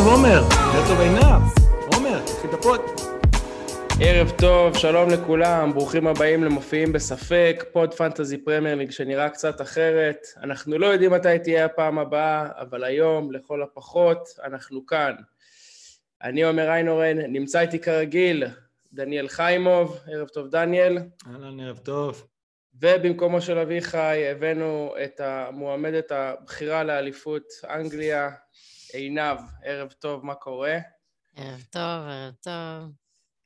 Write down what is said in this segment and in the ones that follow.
טוב עומר, ערב טוב עינב. עומר, תתחיל את ה pod. ערב טוב, שלום לכולם, ברוכים הבאים למופיעים בספק, pod Fantasy Premier League שנראה קצת אחרת. אנחנו לא יודעים מתי תהיה הפעם הבאה, אבל היום, לכל הפחות, אנחנו כאן. אני עומר איינורן, נמצא איתי כרגיל דניאל חיימוב, ערב טוב דניאל. אהלן, ערב טוב. ובמקומו של אביחי הבאנו את המועמדת הבכירה לאליפות אנגליה, עינב, ערב טוב, מה קורה? ערב טוב, ערב טוב.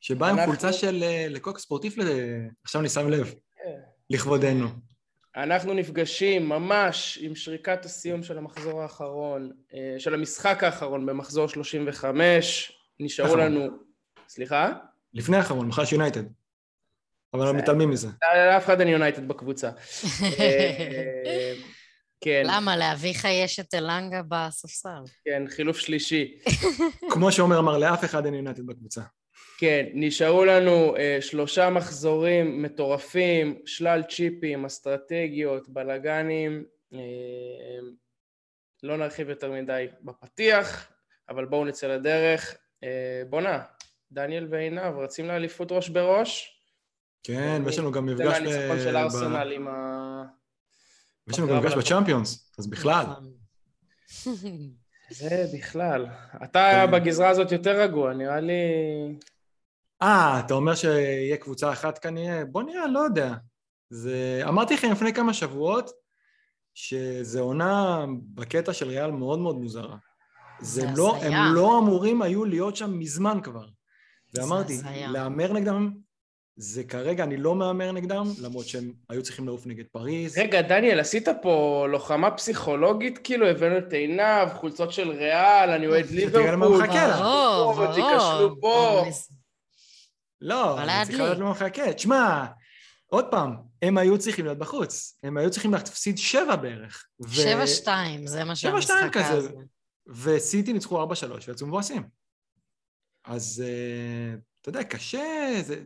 שבא עם חולצה של אה, לקוק ספורטיף, ל- עכשיו אני שם לב, כן. לכבודנו. אנחנו נפגשים ממש עם שריקת הסיום של המחזור האחרון, אה, של המשחק האחרון במחזור 35, נשארו אחרון. לנו... סליחה? לפני האחרון, מחר יש יונייטד. אבל אנחנו מתעלמים מזה. לאף אחד אין יונייטד בקבוצה. כן, למה? לאביך יש את אלנגה בספסל. כן, חילוף שלישי. כמו שעומר אמר, לאף אחד אין יונייטד בקבוצה. כן, נשארו לנו אה, שלושה מחזורים מטורפים, שלל צ'יפים, אסטרטגיות, בלאגנים. אה, לא נרחיב יותר מדי בפתיח, אבל בואו נצא לדרך. אה, בואנה, דניאל ועינב רצים לאליפות ראש בראש. כן, ויש לנו גם זה מפגש ב... מהניצחון של ב- ארסנל עם ה... ויש לנו גם מפגש בצ'אמפיונס, אז בכלל. נכון. זה בכלל. אתה כן. בגזרה הזאת יותר רגוע, נראה לי... אה, אתה אומר שיהיה קבוצה אחת כנראה? בוא נראה, לא יודע. זה... אמרתי לכם לפני כמה שבועות שזה עונה בקטע של ריאל מאוד מאוד מוזרה. זה הם לא, הזיה. הם לא אמורים היו להיות שם מזמן כבר. זה ואמרתי, הזיה. להמר נגדם, זה כרגע, אני לא מהמר נגדם, למרות שהם היו צריכים לעוף נגד פריז. רגע, דניאל, עשית פה לוחמה פסיכולוגית, כאילו, הבאנו את עינב, חולצות של ריאל, אני אוהד ליברפול. למה הוא מחכה לה. ברור, פה, תיכשלו פה. ברור. לא, אבל אני היה צריך. לדעת למה הוא מחכה. תשמע, עוד פעם, הם היו צריכים להיות בחוץ. הם היו צריכים להפסיד שבע בערך. ו- שבע שתיים, זה מה שבע שתיים שהמשחק כזה. הזה. וסיטי ניצחו 4-3 ויצאו מבואסים. אז אה, אתה יודע, קשה, זה...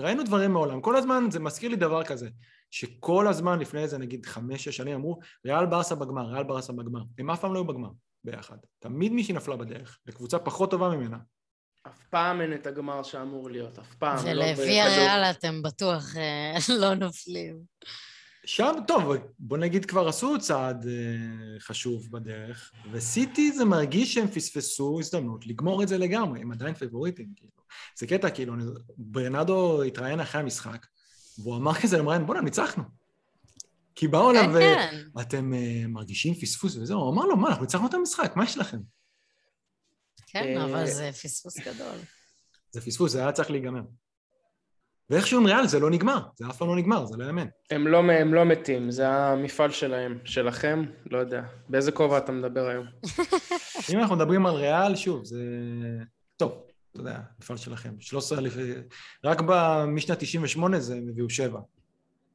ראינו דברים מעולם. כל הזמן זה מזכיר לי דבר כזה, שכל הזמן לפני איזה נגיד חמש-שש שנים אמרו, ריאל ברסה בגמר, ריאל ברסה בגמר. הם אף פעם לא היו בגמר ביחד. תמיד מישהי נפלה בדרך, לקבוצה פחות טובה ממנה. אף פעם אין את הגמר שאמור להיות, אף פעם. לא ולוויה בכדור. ריאל אתם בטוח אה, לא נופלים. שם, טוב, בוא נגיד כבר עשו צעד אה, חשוב בדרך, וסיטי זה מרגיש שהם פספסו הזדמנות לגמור את זה לגמרי, הם עדיין פייבוריטים, כאילו. זה קטע, כאילו, ברנדו התראיין אחרי המשחק, והוא אמר כזה למראיין, בואנה, ניצחנו. כי באו אליו, כן, ו- כן. אתם אה, מרגישים פספוס וזהו, הוא אמר לו, מה, אנחנו ניצחנו את המשחק, מה יש לכם? כן, אה, אבל זה פספוס גדול. זה פספוס, זה היה צריך להיגמר. ואיכשהו עם ריאל זה לא נגמר, זה אף פעם לא נגמר, זה לא יאמן. הם לא, הם לא מתים, זה המפעל שלהם. שלכם? לא יודע. באיזה כובע אתה מדבר היום? אם אנחנו מדברים על ריאל, שוב, זה... טוב, אתה יודע, מפעל שלכם. 13 אלף... רק משנת 98 זה הם הביאו שבע,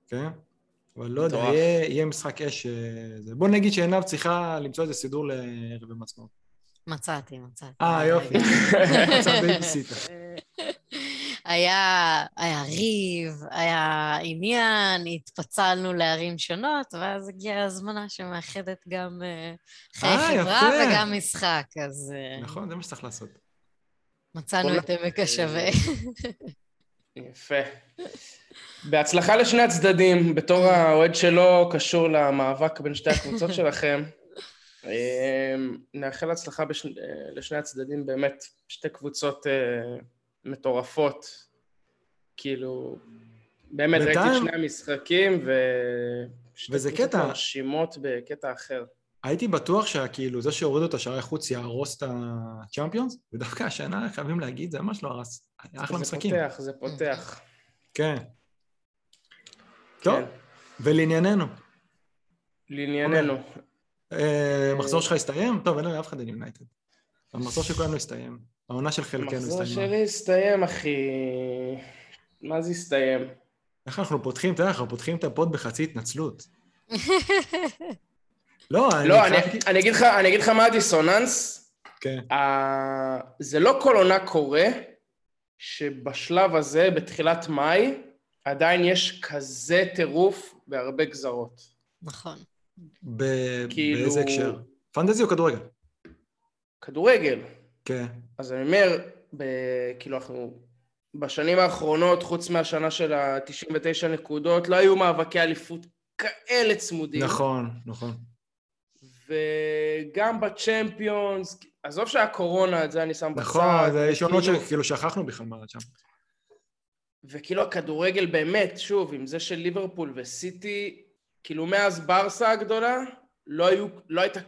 כן? אבל לא יודע. יהיה, יהיה משחק אש... אה, זה. בוא נגיד שעינב צריכה למצוא איזה סידור לערב יום העצמאות. מצאתי, מצאתי. אה, יופי. מצא בייביסיטר. היה, היה ריב, היה עניין, התפצלנו לערים שונות, ואז הגיעה הזמנה שמאחדת גם אה, חיי אה, חברה יפה. וגם משחק, אז אה, נכון, זה מה שצריך לעשות. מצאנו את עמק השווה. יפה. בהצלחה לשני הצדדים, בתור האוהד שלא קשור למאבק בין שתי הקבוצות שלכם. נאחל הצלחה בש... לשני הצדדים, באמת, שתי קבוצות מטורפות. כאילו, באמת, ראיתי בינתיים- שני המשחקים, ו... וזה קטע. מרשימות בקטע אחר. הייתי בטוח שכאילו זה שהורידו את השערי חוץ יהרוס את הצ'אמפיונס, ודווקא השנה, חייבים להגיד, זה ממש לא הרס. אחלה זה משחקים. פותח, זה פותח. כן. טוב, כן. ולענייננו. לענייננו. אה, המחזור שלך הסתיים? טוב, אין לאף אחד אין יונייטד. המחזור של כולנו הסתיים. העונה של חלקנו המחזור הסתיימה. שלי הסתיים, אחי. מה זה הסתיים? איך אנחנו פותחים, תראה, אנחנו פותחים את הפוד בחצי התנצלות. לא, אני... לא, אני, אגיד לך, אני אגיד לך מה הדיסוננס. כן. זה לא כל עונה קורה שבשלב הזה, בתחילת מאי, עדיין יש כזה טירוף בהרבה גזרות. נכון. ב- כאילו- באיזה הקשר? פנטזי או כדורגל? כדורגל. כן. אז אני אומר, ב... כאילו אנחנו בשנים האחרונות, חוץ מהשנה של ה-99 נקודות, לא היו מאבקי אליפות כאלה צמודים. נכון, נכון. וגם בצ'מפיונס, עזוב שהיה קורונה, את זה אני שם בצד. נכון, זה יש עונות וכאילו- שכאילו שכחנו בכלל מה היה שם. וכאילו הכדורגל באמת, שוב, עם זה של ליברפול וסיטי, כאילו מאז ברסה הגדולה, לא היו, לא הייתה,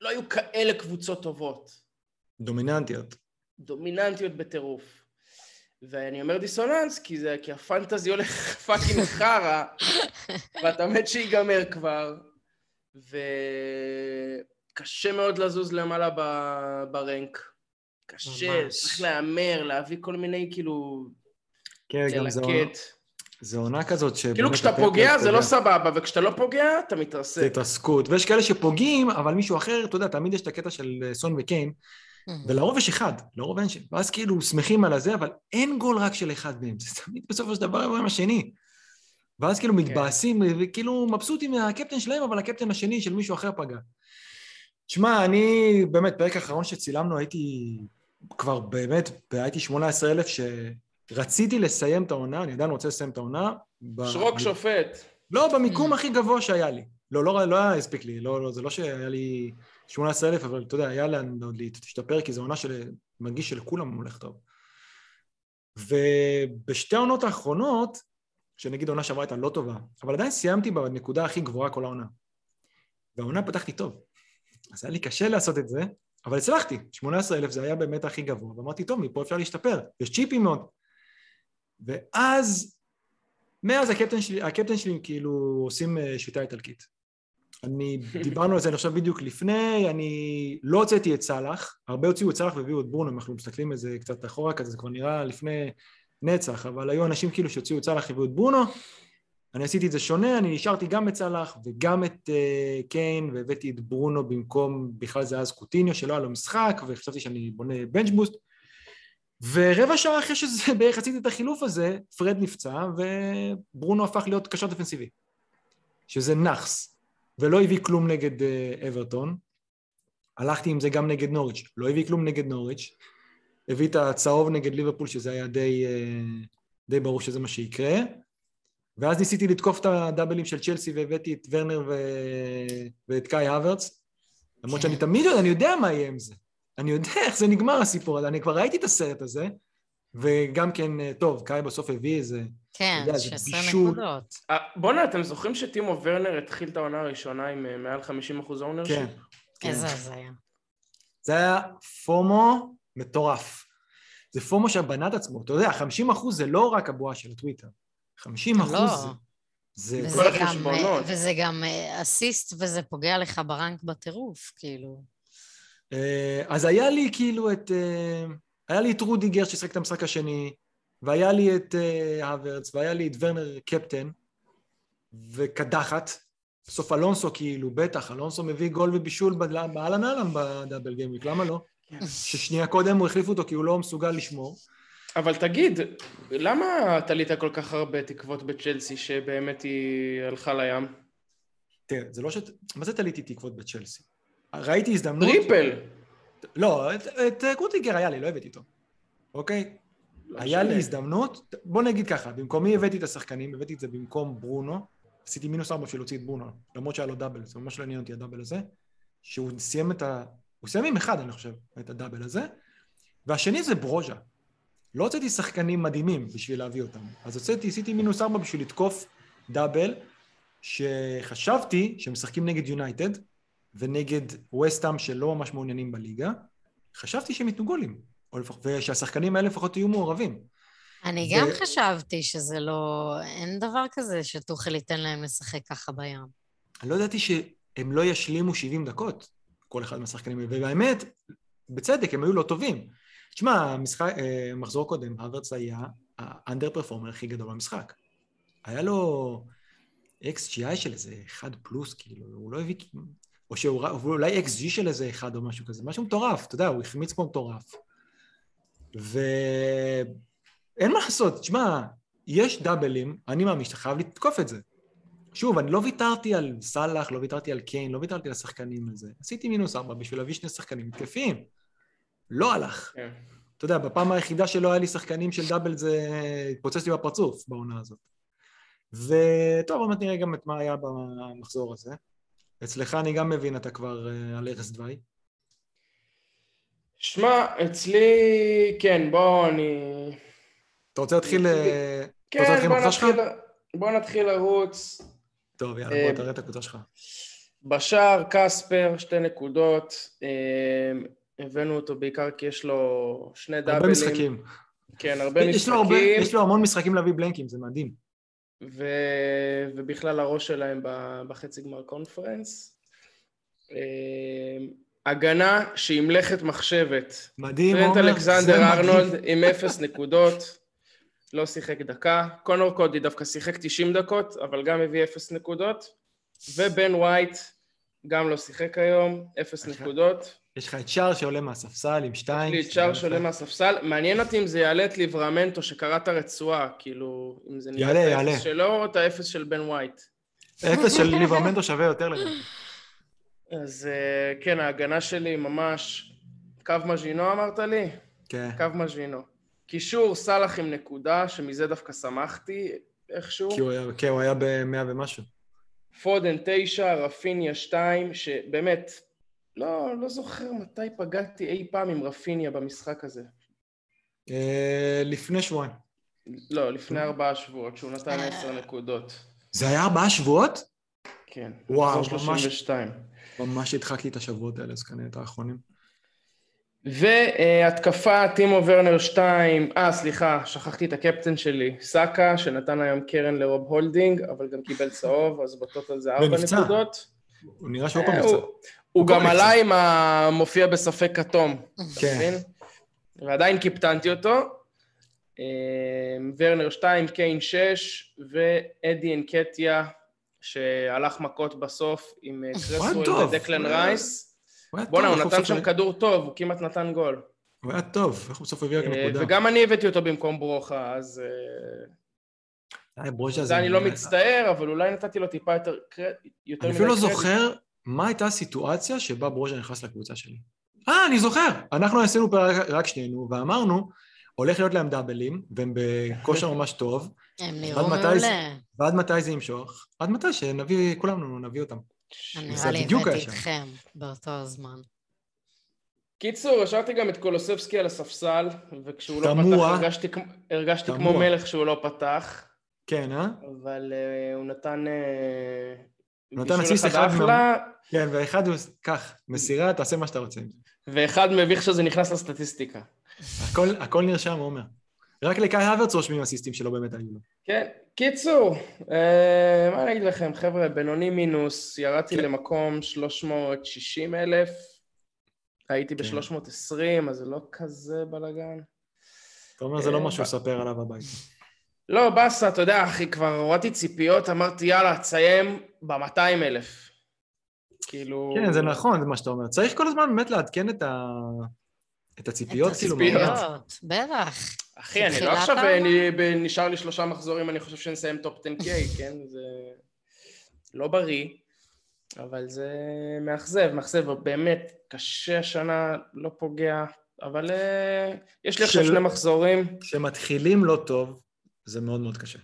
לא היו כאלה קבוצות טובות. דומיננטיות. דומיננטיות בטירוף. ואני אומר דיסוננס, כי זה, כי ה fantasy הולך fucking חרא, ואתה מת שיגמר כבר, וקשה מאוד לזוז למעלה ב- ב rank. קשה, ממש. צריך להמר, להביא כל מיני, כאילו, כן, גם זה עונה-. זה עונה כזאת ש... כאילו כשאתה פוגע זה לא סבבה, וכשאתה לא פוגע אתה מתרסק. זה התרסקות, ויש כאלה שפוגעים, אבל מישהו אחר, אתה יודע, תמיד יש את הקטע של אה, סון וקיין, ולרוב יש אחד, לרוב אין שם. ואז כאילו שמחים על הזה, אבל אין גול רק של אחד מהם, זה תמיד בסופו של דבר הם השני. ואז כאילו מתבאסים, וכאילו מבסוטים מהקפטן שלהם, אבל הקפטן השני של מישהו אחר פגע. תשמע, אני באמת, פרק האחרון שצילמנו הייתי כבר באמת, הייתי 18,000 שרציתי לסיים את העונה, אני עדיין רוצה לסיים את העונה. ב- שרוק שופט. לא, במיקום הכי גבוה שהיה לי. לא, לא, לא היה הספיק לי, לא, לא, זה לא שהיה לי 18,000, אבל אתה יודע, היה לאן עוד להשתפר, כי זו עונה שמרגיש שלכולם הולך טוב. ובשתי העונות האחרונות, שנגיד העונה שעברה הייתה לא טובה, אבל עדיין סיימתי בנקודה הכי גבוהה כל העונה. והעונה פתחתי טוב. אז היה לי קשה לעשות את זה, אבל הצלחתי. 18,000 זה היה באמת הכי גבוה, ואמרתי, טוב, מפה אפשר להשתפר, יש צ'יפים מאוד. ואז מאז הקפטן שלי, הקפטן שלי כאילו עושים אה, שביתה איטלקית. אני, דיברנו על זה, אני חושב בדיוק לפני, אני לא הוצאתי את סאלח, הרבה הוציאו את סאלח והביאו את ברונו, אנחנו מסתכלים על זה קצת אחורה כזה, זה כבר נראה לפני נצח, אבל היו אנשים כאילו שהוציאו את סאלח והביאו את ברונו, אני עשיתי את זה שונה, אני נשארתי גם את סאלח וגם את uh, קיין, והבאתי את ברונו במקום, בכלל זה אז קוטיניו שלא היה לו משחק, וחשבתי שאני בונה בנץ' בוסט, ורבע שעה אחרי שזה בערך עשיתי את החילוף הזה, פרד נפצע, וברונו הפך להיות קשר דפנסיבי. שזה נאחס, ולא הביא כלום נגד uh, אברטון. הלכתי עם זה גם נגד נוריץ', לא הביא כלום נגד נוריץ'. הביא את הצהוב נגד ליברפול, שזה היה די, uh, די ברור שזה מה שיקרה. ואז ניסיתי לתקוף את הדאבלים של צ'לסי והבאתי את ורנר ו... ואת קאי הוורץ. למרות שאני תמיד יודע, אני יודע מה יהיה עם זה. אני יודע איך זה נגמר הסיפור הזה, אני כבר ראיתי את הסרט הזה, וגם כן, אה, טוב, קאי בסוף הביא איזה... כן, יודע, זה 16 בישול. נקודות. אה, בואנה, אתם זוכרים שטימו ורנר התחיל את העונה הראשונה עם אה, מעל 50% ownership? כן. כן. איזה הזיה. זה היה FOMO מטורף. זה FOMO שבנה את עצמו. אתה יודע, 50 אחוז זה לא רק הבועה של הטוויטר. 50 אחוז לא. זה... זה... וזה כל גם, החשבונות. וזה גם אה, assist וזה פוגע לך ב rank בטירוף, כאילו. אז היה לי כאילו את... היה לי את רודיגר ששיחק את המשחק השני, והיה לי את אה, האוורץ, והיה לי את ורנר קפטן, וקדחת. בסוף אלונסו כאילו, בטח, אלונסו מביא גול ובישול באהלן אהלן ב double gameweek, למה לא? כן. ששנייה קודם הוא החליף אותו כי הוא לא מסוגל לשמור. אבל תגיד, למה תלית כל כך הרבה תקוות בצ'לסי שבאמת היא הלכה לים? תראה, זה לא ש... מה זה תליתי תקוות בצ'לסי? ראיתי הזדמנות... triple! לא, את, את רודיגר היה לי, לא הבאתי אותו. אוקיי? לא היה לי. הזדמנות, בוא נגיד ככה, במקומי הבאתי את השחקנים, הבאתי את זה במקום ברונו, עשיתי מינוס ארבע בשביל להוציא את ברונו, למרות שהיה לו double, זה ממש לא עניין אותי ה double הזה, שהוא סיים את ה... הוא סיים עם אחד, אני חושב, את הדאבל הזה, והשני זה ברוז'ה. לא הוצאתי שחקנים מדהימים בשביל להביא אותם, אז הוצאתי, עשיתי מינוס ארבע בשביל לתקוף דאבל, שחשבתי שהם משחקים נגד יונייטד, ונגד וסטאם שלא ממש מעוניינים בליגה, חשבתי שהם ייתנו גולים. ושהשחקנים האלה לפחות יהיו מעורבים. אני זה- גם חשבתי שזה לא... אין דבר כזה שטוחל ייתן להם לשחק ככה בים. אני לא ידעתי שהם לא ישלימו 70 דקות, כל אחד מהשחקנים האלה, ובאמת, בצדק, הם היו לא טובים. תשמע, המשחק, אה, מחזור קודם, הוורץ היה האנדר פרפורמר הכי גדול במשחק. היה לו XGI של איזה 1 פלוס, כאילו, הוא לא הביא... או שהוא ר- אולי XG של איזה 1 או משהו כזה, משהו מטורף, אתה יודע, הוא החמיץ פה מטורף. ואין מה לעשות, תשמע, יש דאבלים, אני מאמין שאתה חייב לתקוף את זה. שוב, אני לא ויתרתי על סאלח, לא ויתרתי על קיין, לא ויתרתי על השחקנים הזה. עשיתי מינוס ארבע בשביל להביא שני שחקנים מתקפיים. לא הלך. כן. אתה יודע, בפעם היחידה שלא היה לי שחקנים של דאבל זה התפוצץ לי בפרצוף בעונה הזאת. וטוב, עוד מעט נראה גם את מה היה במחזור הזה. אצלך אני גם מבין, אתה כבר אה, על ערש דווי. שמע, אצלי, כן, בוא, אני... אתה רוצה להתחיל... אה, אתה רוצה כן, להתחיל בוא? נתחיל, בוא נתחיל לרוץ. טוב, יאללה, אה, בוא תראה את הקבוצה שלך. בשער, קספר, שתי נקודות. אה, הבאנו אותו בעיקר כי יש לו שני דאבלים. הרבה משחקים. כן, הרבה משחקים. יש לו הרבה- יש לו המון משחקים להביא בלנקים, זה מדהים. ו... ובכלל הראש שלהם בחצי גמר קונפרנס. הגנה שהיא מלאכת מחשבת. מדהים, טרנט עומר. זה אלכסנדר. ארנולד עם אפס נקודות, לא שיחק דקה. קונור קודי דווקא שיחק 90 דקות, אבל גם הביא אפס נקודות. ובן ווייט גם לא שיחק היום, אפס. נקודות. יש לך את שער שעולה מהספסל עם שתיים. יש לי את שער שעולה מהספסל. מעניין אותי אם זה יעלה את ליברמנטו שקרא את הרצועה, כאילו, אם זה נראה את. האפס שלו או את האפס של בן ווייט. אפס של ליברמנטו שווה יותר לדעתי. אז אה, כן, ההגנה שלי ממש... קו מז'ינו אמרת לי? כן. קו מז'ינו. קישור, סאלח עם נקודה, שמזה דווקא שמחתי איכשהו. כי הוא היה- כן, הוא היה במאה ומשהו. פודן תשע, רפיניה שתיים, שבאמת, לא, לא זוכר מתי פגעתי אי פעם עם רפיניה במשחק הזה. אה, לפני שבועיים. לא, לפני ארבעה שבועות, שהוא נתן. עשר נקודות. זה היה ארבעה שבועות? כן. וואו, ממש. 32. ממש הדחקתי את השבועות האלה, אז כנראה את האחרונים. והתקפה, טימו ורנר 2, אה, סליחה, שכחתי את הקפטן שלי, סאקה, שנתן היום קרן לרוב הולדינג, אבל גם קיבל צהוב, אז ב total זה ארבע. נקודות. הוא נראה שהוא עוד אה, פעם נפצע. הוא- גם. עלה עם המופיע בספק כתום, אתה כן. מבין? ועדיין קיפטנתי אותו. אה, ורנר 2, קיין 6, ואדי אנקטיה, שהלך מכות בסוף עם אה, קרסוול. ודקלן רייס. בואנה, הוא נתן שם כדור טוב, הוא כמעט נתן גול. הוא היה טוב, איך בסוף הביא רק אה, נקודה. וגם אני הבאתי אותו במקום ברוכה, אז אה, זה אני לא מצטער, אבל אולי נתתי לו טיפה יותר קרדיט. אני אפילו לא. זוכר מה הייתה הסיטואציה שבה ברושה נכנס לקבוצה שלי. אה, אני זוכר. אנחנו עשינו פרק רק שנינו, ואמרנו, הולך להיות להם דאבלים, והם בכושר ממש טוב, הם נראו מעולה. ועד מתי זה ימשוך? עד מתי שנביא, כולנו נביא אותם. נראה לי בדיוק היה הבאתי שם. אתכם באותו זמן. קיצור, השארתי גם את קולוסבסקי על הספסל, וכשהוא לא. פתח הרגשתי, כמו- הרגשתי כמו. מלך שהוא לא פתח, כן, אה? אבל אה, הוא נתן... אה, הוא נתן אסיסט אחד אחלה, כן, ואחד הוא, קח, מסירה, תעשה מה שאתה רוצה. ואחד מביך שזה נכנס לסטטיסטיקה. הכל, הכל נרשם, עומר. רק לקאי האברץ רושמים אסיסטים שלא באמת היו לו. כן, קיצור, אה, מה אני אגיד לכם, חבר'ה, בינוני מינוס, ירדתי כן. למקום 360 אלף, הייתי כן. ב-320, אז זה לא כזה בלאגן. אתה אומר, זה לא אה, משהו לספר עליו הביתה. לא, באסה, אתה יודע, אחי, כבר הורדתי ציפיות, אמרתי, יאללה, תסיים ב-200 אלף. כאילו... כן, זה נכון, זה מה שאתה אומר. צריך כל הזמן באמת לעדכן את ה... את הציפיות, את כאילו. הציפיות. מהעונה. הציפיות, בטח. אחי, אני לא עכשיו, העונה? אני- נשאר לי שלושה מחזורים, אני חושב שנסיים top 10K, כן? זה לא בריא, אבל זה מאכזב, מאכזב, באמת, קשה השנה, לא פוגע, אבל אה, יש לי עכשיו של- שני מחזורים. כשמתחילים לא טוב, זה מאוד מאוד קשה.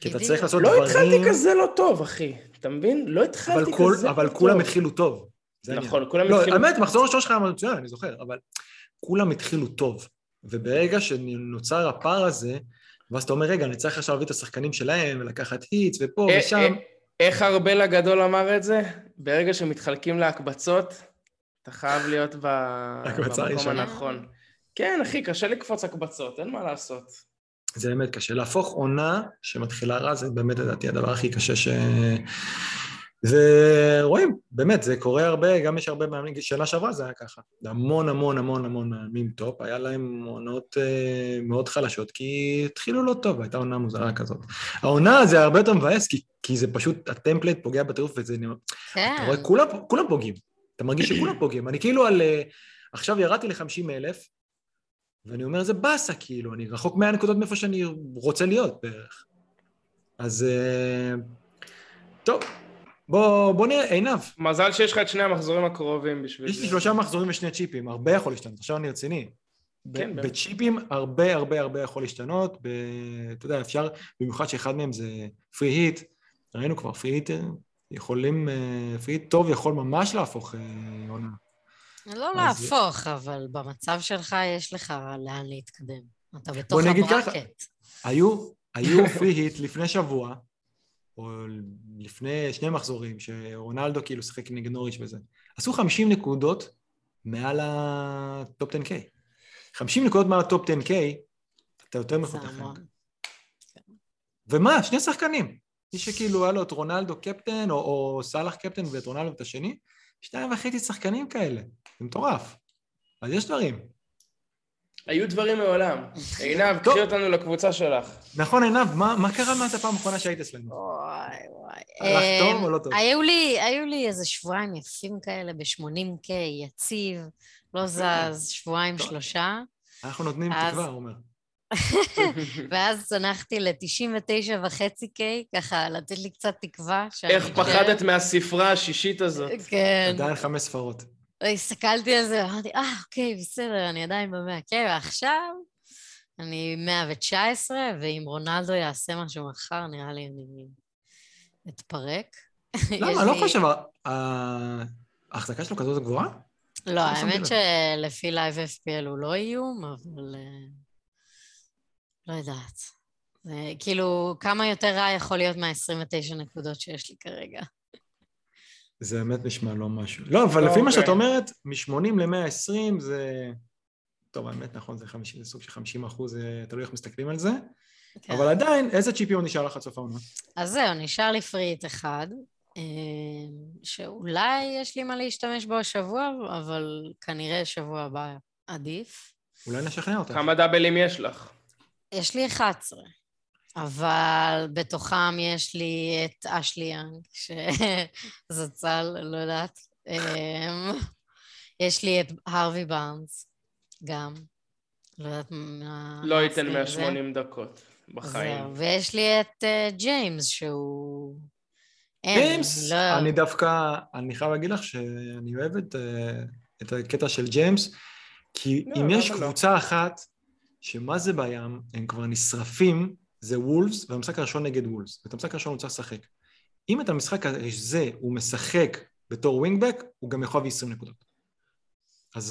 כי אתה. צריך לעשות לא דברים... התחלתי כזה לא טוב, אחי, אתה מבין? לא אבל התחלתי כל- כזה אבל לא כולם טוב. התחילו טוב. זה העניין. נכון, כולם לא, התחילו... האמת, מחזור ראשון שלך היה מצוין, אני זוכר, אבל כולם התחילו טוב. וברגע שנוצר הפער הזה, ואז אתה אומר, רגע, אני צריך עכשיו להביא את השחקנים שלהם, ולקחת היטס, ופה אה, ושם. אה, איך ארבל הגדול אמר את זה? ברגע שמתחלקים להקבצות, אתה חייב להיות ב... במקום. הנכון. כן, אחי, קשה לקפוץ הקבצות, אין מה לעשות. זה באמת קשה. להפוך עונה שמתחילה רע, זה באמת לדעתי הדבר הכי קשה ש... ורואים, באמת, זה קורה הרבה, גם יש הרבה מאמנים, שנה שעברה זה היה ככה. זה המון המון המון המון מאמנים top, היה להם עונות אה, מאוד חלשות, כי התחילו לא טוב, הייתה עונה מוזרה כזאת. העונה זה הרבה יותר מבאס, כי, כי זה פשוט, ה template פוגע בטירוף, וזה נראה... כן. אתה רואה, כולם, כולם פוגעים. אתה מרגיש שכולם פוגעים. אני כאילו על... אה, עכשיו ירדתי ל-50 אלף, ואני אומר, זה באסה, כאילו, אני רחוק 100 נקודות מאיפה שאני רוצה להיות בערך. אז אה, טוב, בוא, בוא נראה, עינב, מזל שיש לך את שני המחזורים הקרובים בשביל... יש לי שלושה מחזורים ושני צ'יפים, הרבה יכול להשתנות, עכשיו אני רציני. כן. בצ'יפים הרבה הרבה הרבה יכול להשתנות, ב... אתה יודע, אפשר, במיוחד שאחד מהם זה פרי היט, ראינו כבר, פרי היט יכולים, אה, פרי היט טוב יכול ממש להפוך אה, עונה. לא אז- להפוך, אבל במצב שלך יש לך לאן להתקדם. אתה בתוך. הברקט. היו, היו פרי היט לפני שבוע, או לפני שני מחזורים, שרונלדו כאילו שיחק נגד נוריץ' וזה. עשו 50 נקודות מעל ה top 10K. 50 נקודות מעל ה top 10K, אתה יותר זה מפתח. המון. ומה? שני שחקנים. מי שכאילו היה לו את רונלדו קפטן, או, או סאלח קפטן ואת רונלדו את השני, שניים וחצי שחקנים כאלה. זה מטורף. אז יש דברים. היו דברים מעולם. עינב, טוב. קחי אותנו לקבוצה שלך. נכון, עינב, מה, מה קרה מאז הפעם האחרונה שהיית אצלנו? וואי וואי. הלך טוב אמ, או לא טוב? היו לי, היו לי איזה שבועיים יפים כאלה ב-80K, יציב, לא זז, שבועיים, טוב. שלושה, אנחנו נותנים תקווה, עומר. ואז צנחתי ל-99 וחצי K, ככה לתת לי קצת תקווה. איך. פחדת מהספרה השישית הזאת? כן. עדיין חמש ספרות. הסתכלתי על זה ואמרתי, אה, אוקיי, בסדר, אני עדיין במאה. כן, ועכשיו אני 119, ואם רונלדו יעשה משהו מחר, נראה לי אני אתפרק. למה? לא לי- חושב, ה- ההחזקה שלו כזאת גבוהה? לא, לא האמת. שלפי Live FPL הוא לא איום, אבל... אה, לא יודעת. כאילו, כמה יותר רע יכול להיות מה-29 נקודות שיש לי כרגע. זה באמת נשמע לא משהו. לא, אבל לפי מה אוקיי. שאת אומרת, מ-80 ל-120 זה... טוב, האמת, נכון, זה 50, זה סוג של 50 אחוז, זה תלוי איך מסתכלים על זה. כן. אבל עדיין, איזה הוא נשאר לך עד סוף העונה? אז זהו, נשאר לי פריט אחד, אה, שאולי יש לי מה להשתמש בו השבוע, אבל כנראה שבוע הבא עדיף. אולי נשכנע אותך. כמה דאבלים יש לך? יש לי 11, אבל בתוכם יש לי את אשלי יאנג, שזצ"ל, לא יודעת. אה, יש לי את הרווי בארנס, גם. לא יודעת מה... לא ייתן עושים עם זה. 180 דקות בחיים. זהו, ויש לי את אה, ג'יימס, שהוא... ג'יימס, לא... אני דווקא, אני חייב להגיד לך שאני אוהב את, אה, את הקטע של ג'יימס, כי לא, אם יש לא? קבוצה אחת שמה זה בים, הם כבר נשרפים, זה וולפס, והמשחק הראשון נגד וולפס. ואת המשחק הראשון הוא צריך לשחק. אם את המשחק הזה הוא משחק בתור wing-back, הוא גם יכול להביא 20 נקודות.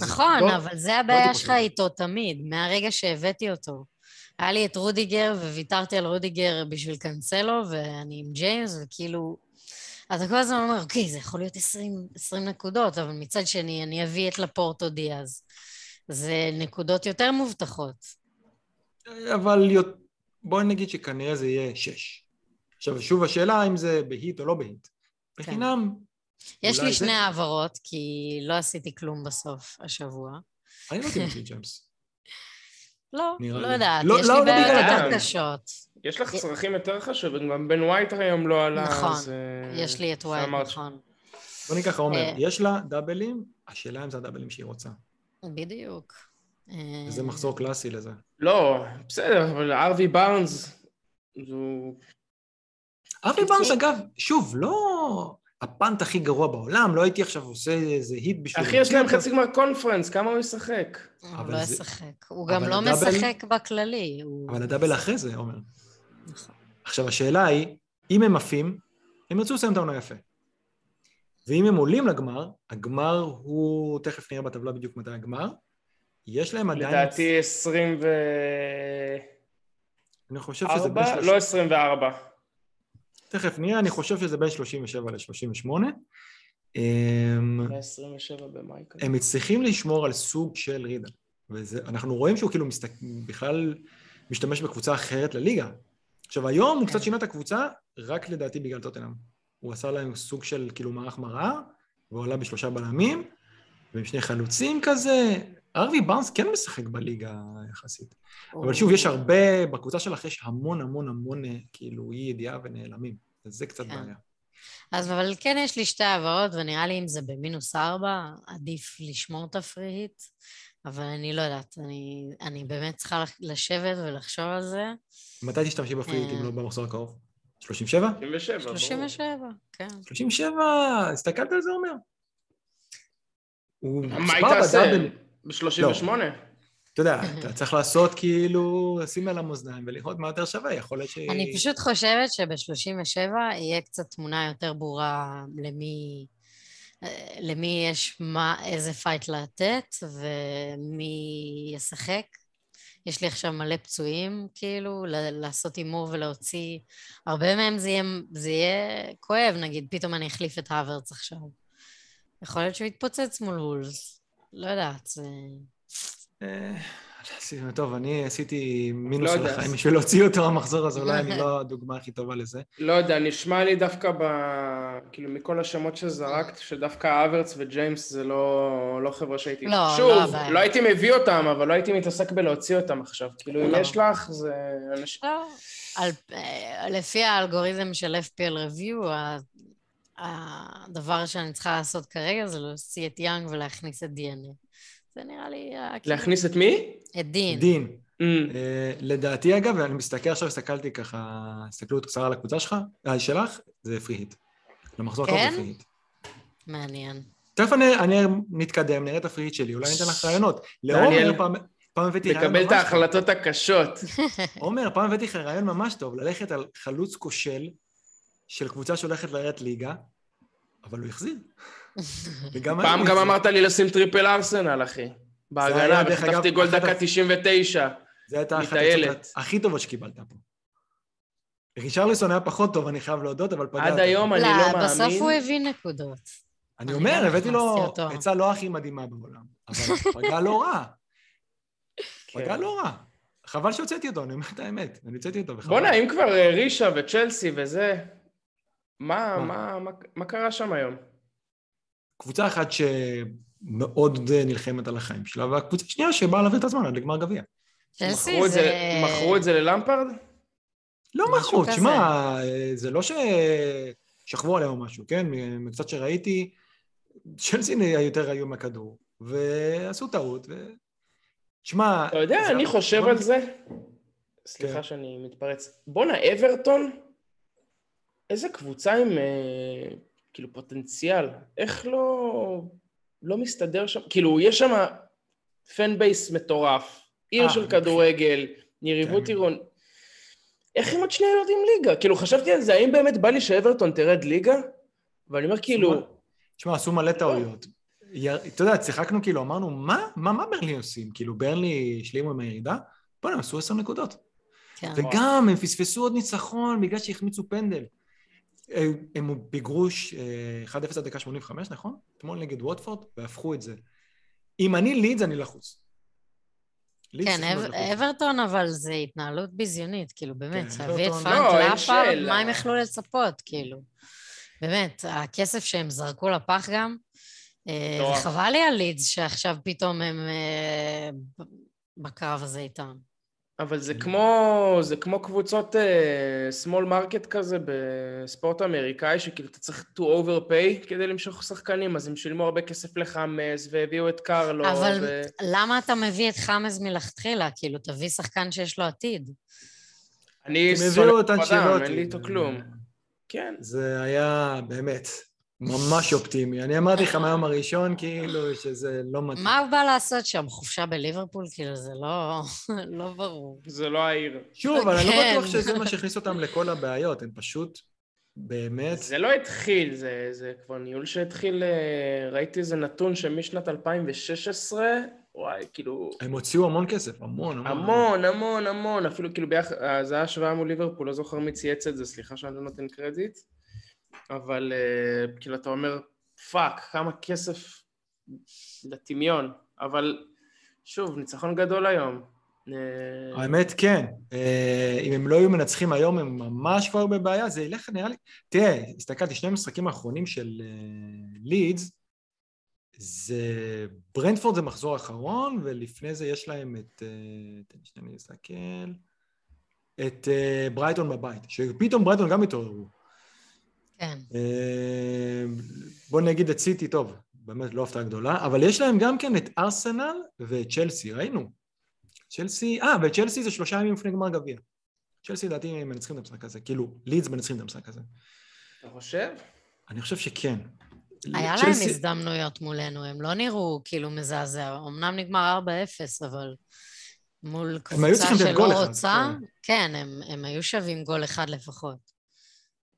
נכון, לא- אבל זה הבעיה הייתי שלך. איתו תמיד, מהרגע שהבאתי אותו. היה לי את רודיגר, וויתרתי על רודיגר בשביל קאנסלו, ואני עם ג'יימס, וכאילו... אתה כל הזמן אומר, אוקיי, זה יכול להיות 20, 20 נקודות, אבל מצד שני, אני אביא את לפורט או דיאז. זה נקודות יותר מובטחות. אבל בואי נגיד שכנראה זה יהיה 6. עכשיו, שוב השאלה אם זה ב hit או לא ב hit. בחינם, יש לי זה- שני העברות, כי לא עשיתי כלום בסוף השבוע. אני לא טימותי ג'יימס. לא, לא. יודעת, לא- יש לא- לי לא בעיות יותר. קשות. יש לך צרכים יותר חשובים, גם בן ווייט היום לא עלה, נכון, אז... אה, יש לי את ווייט, נכון. בוא ניקח עומר, אה. יש לה דאבלים, השאלה אם זה הדאבלים שהיא רוצה. בדיוק. וזה אה, מחזור קלאסי לזה. לא, בסדר, אבל ארווי בארנס, הוא... אבי בארנס, אגב, שוב, לא הפאנט הכי גרוע בעולם, לא הייתי עכשיו עושה איזה היט בשביל... אחי, יש להם חצי גמר קונפרנס, כמה הוא ישחק? הוא לא זה- ישחק. הוא גם לא משחק בכללי. אבל הדאבל אחרי זה, עומר. נכון. עכשיו, השאלה היא, אם הם עפים, הם ירצו לסיים את העונה יפה. ואם הם עולים לגמר, הגמר הוא, תכף נראה בטבלה בדיוק מתי הגמר, יש להם עדיין... לדעתי 24, אני חושב שזה בין... שלוש- לא 24. תכף נראה, אני חושב שזה בין 37 ל-38. הם, 27 במאי כזה. הם מצליחים לשמור על סוג של רידה. ואנחנו רואים שהוא כאילו מסתק... בכלל משתמש בקבוצה אחרת לליגה. עכשיו, היום הוא כן. קצת שינה את הקבוצה, רק לדעתי בגלל טוטנאם. הוא עשה להם סוג של כאילו מערך מראה, והוא עלה בשלושה בלמים, ועם שני חלוצים כזה. ארווי בארנס כן משחק בליגה יחסית. אבל הוא- שוב, יש הרבה, בקבוצה שלך יש המון המון המון אה, כאילו אי ידיעה ונעלמים. אז זה קצת כן. בעיה. אז אבל כן יש לי שתי העברות, ונראה לי אם זה במינוס ארבע, עדיף לשמור את הפריהיט, אבל אני לא יודעת, אני, אני באמת צריכה לשבת ולחשוב על זה. מתי תשתמשי בפריט אם אה. לא במחזור הקרוב? 37? 37, ברור. 37, כן. 37, הסתכלת על זה, אומר? הוא מה היא תעשה? דאבל. ב-38? אתה יודע, אתה צריך לעשות כאילו, לשים על המאזניים ולראות מה יותר שווה, יכול להיות ש... אני פשוט חושבת שב-37 יהיה קצת תמונה יותר ברורה למי, אה, למי יש מה, איזה fight לתת ומי ישחק. יש לי עכשיו מלא פצועים, כאילו, ל- לעשות הימור ולהוציא... הרבה מהם זה יהיה, זה יהיה כואב, נגיד, פתאום אני אחליף את האוורץ עכשיו. יכול להיות שהוא יתפוצץ מול וולס. לא יודעת, זה... אה, טוב, אני עשיתי מינוס לא. החיים בשביל להוציא אותו מהמחזור, אז אולי אני לא הדוגמה הכי טובה לזה. לא יודע, נשמע לי דווקא ב... כאילו, מכל השמות שזרקת, שדווקא אברץ וג'יימס זה לא, לא חבר'ה שהייתי... לא, לא שוב. לא הייתי מביא אותם, אבל לא הייתי מתעסק בלהוציא אותם עכשיו. כאילו, אם לא. יש לך, זה... אנשים... לא. על, אה, לפי האלגוריתם של FPL Review, הדבר שאני צריכה לעשות כרגע זה להוציא את יאנג ולהכניס את DNA. זה נראה לי... ה- כאילו- להכניס את מי? את דין. דין, Mm. אה, לדעתי אגב, ואני מסתכל עכשיו, הסתכלתי ככה, הסתכלות קצרה על הקבוצה שלך, אה, שלך, זה פרי היט. למחזור הקרוב כן? זה פרי היט. מעניין. תכף אני, אני נתקדם, נראה את הפרי היט שלי, אולי ניתן לך רעיונות. לעומר פעם, פעם הבאתי רעיון לקבל את ממש טוב. ההחלטות הקשות. עומר, פעם הבאתי לך רעיון ממש טוב, ללכת על חלוץ כושל של קבוצה שהולכת לרדת ליגה, אבל הוא החזיר. וגם פעם גם. אמרת לי לשים triple ארסנל, אחי. בהגנה, וחטפתי גול דקה ה- 99. זו הייתה אחת. העצות הכי טובות שקיבלת פה. רישרליסון היה פחות טוב, אני חייב להודות, אבל פגעת. עד היום אני לא, לא מאמין. בסוף הוא הביא נקודות. אני אומר, הבאתי לו. עצה לא הכי מדהימה בעולם, אבל פגע לא רע, כן. פגע לא רע. חבל שהוצאתי אותו, אני אומר את האמת, אני הוצאתי אותו. וחבל. בואנה, אם כבר אה, רישה וצ'לסי וזה, מה? מה, מה, מה קרה שם היום? קבוצה אחת שמאוד נלחמת על החיים שלה, והקבוצה השנייה שבאה להעביר את הזמן עד לגמר גביע. מכרו את זה... מכרו את זה ללמפרד? לא מכרו. תשמע, זה לא ששכבו עליהם או משהו, כן? מקצת שראיתי, צ'לסי יותר היו מהכדור, ועשו טעות, ו... תשמע... אתה יודע, אני חושב על זה. סליחה כן. שאני מתפרץ. בואנה, אברטון? איזה קבוצה עם אה, כאילו פוטנציאל. איך לא, לא מסתדר שם? כאילו, יש שם פן בייס מטורף, עיר אה, של כדורגל, יריבות כן. עירון. איך הם עוד שנייה יורדים ליגה? כאילו, חשבתי על זה, האם באמת בא לי שאברטון תרד ליגה? ואני אומר, כאילו, תשמע, עשו מלא טעויות. אתה יודע, שיחקנו כאילו, אמרנו, מה? מה, מה ברלי עושים? כאילו, ברלי השלימו עם הירידה? בוא'נה, הם עשו עשר נקודות. כן. וגם, הם פספסו עוד ניצחון בגלל שהחמיצו פנדל. הם פיגרו ש- אה, 1-0 עד דקה 85, נכון? אתמול נגד ווטפורד, והפכו את זה. אם אני לידס, אני לחוץ. כן. אברטון, אבל זה התנהלות ביזיונית, כאילו, באמת, להביא את פרנק לא, שאלה. מה הם יכלו לצפות, כאילו? באמת, הכסף שהם זרקו לפח גם, אה. וחבל לי על לידס שעכשיו פתאום הם אה, בקרב הזה איתם. אבל זה כמו, זה כמו קבוצות uh, small market כזה בספורט אמריקאי, שכאילו אתה צריך to overpay כדי למשוך שחקנים, אז הם שילמו הרבה כסף לחמאס, והביאו את קרלו, אבל ו... למה אתה מביא את חמאס מלכתחילה? כאילו, תביא שחקן שיש לו עתיד. אני שונא את את אדם, אנצ'לוטי. אין לי איתו כלום. כן. זה היה באמת ממש אופטימי. אני אמרתי לך מהיום הראשון, כאילו, שזה לא מתאים. מה הוא בא לעשות שם? חופשה בליברפול? כאילו, זה לא, לא ברור. זה לא העיר. שוב, אבל אני לא כן. בטוח שזה מה שהכניס אותם לכל הבעיות, הם פשוט, באמת, זה לא התחיל, זה, זה כבר ניהול שהתחיל, אה, ראיתי איזה נתון שמשנת 2016, וואי, כאילו, הם הוציאו המון כסף, המון, המון. המון, המון, המון, אפילו כאילו ביחד, אה, זה היה השוואה מול ליברפול, לא זוכר מי צייץ את זה, סליחה שאני לא נותן קרדיט, אבל אה, כאילו אתה אומר, fuck, כמה כסף לטמיון, אבל שוב, ניצחון גדול היום. אה, האמת, כן. אה, אם הם לא היו מנצחים היום, הם ממש כבר בבעיה, זה ילך, נראה לי... תראה, הסתכלתי, שני המשחקים האחרונים של לידס, זה... ברנדפורד זה מחזור אחרון, ולפני זה יש להם את... תן לי שנייה להסתכל... את ברייטון בבית, שפתאום ברייטון גם התעוררו. כן. אה, בוא נגיד את סיטי, טוב, באמת לא הפתעה גדולה, אבל יש להם גם כן את ארסנל ואת צ'לסי, ראינו. צ'לסי, אה, וצ'לסי זה שלושה ימים לפני גמר גביע. צ'לסי לדעתי מנצחים את המשחק הזה, כאילו, לידס מנצחים את המשחק הזה. אתה חושב? אני חושב שכן. היה צ'לסי- להם הזדמנויות מולנו, הם לא נראו כאילו מזעזע. אמנם נגמר 4-0, אבל מול היו קבוצה צריכים לתת גול שלא אחד, רוצה, כן. כן, הם, הם היו שווים גול אחד לפחות.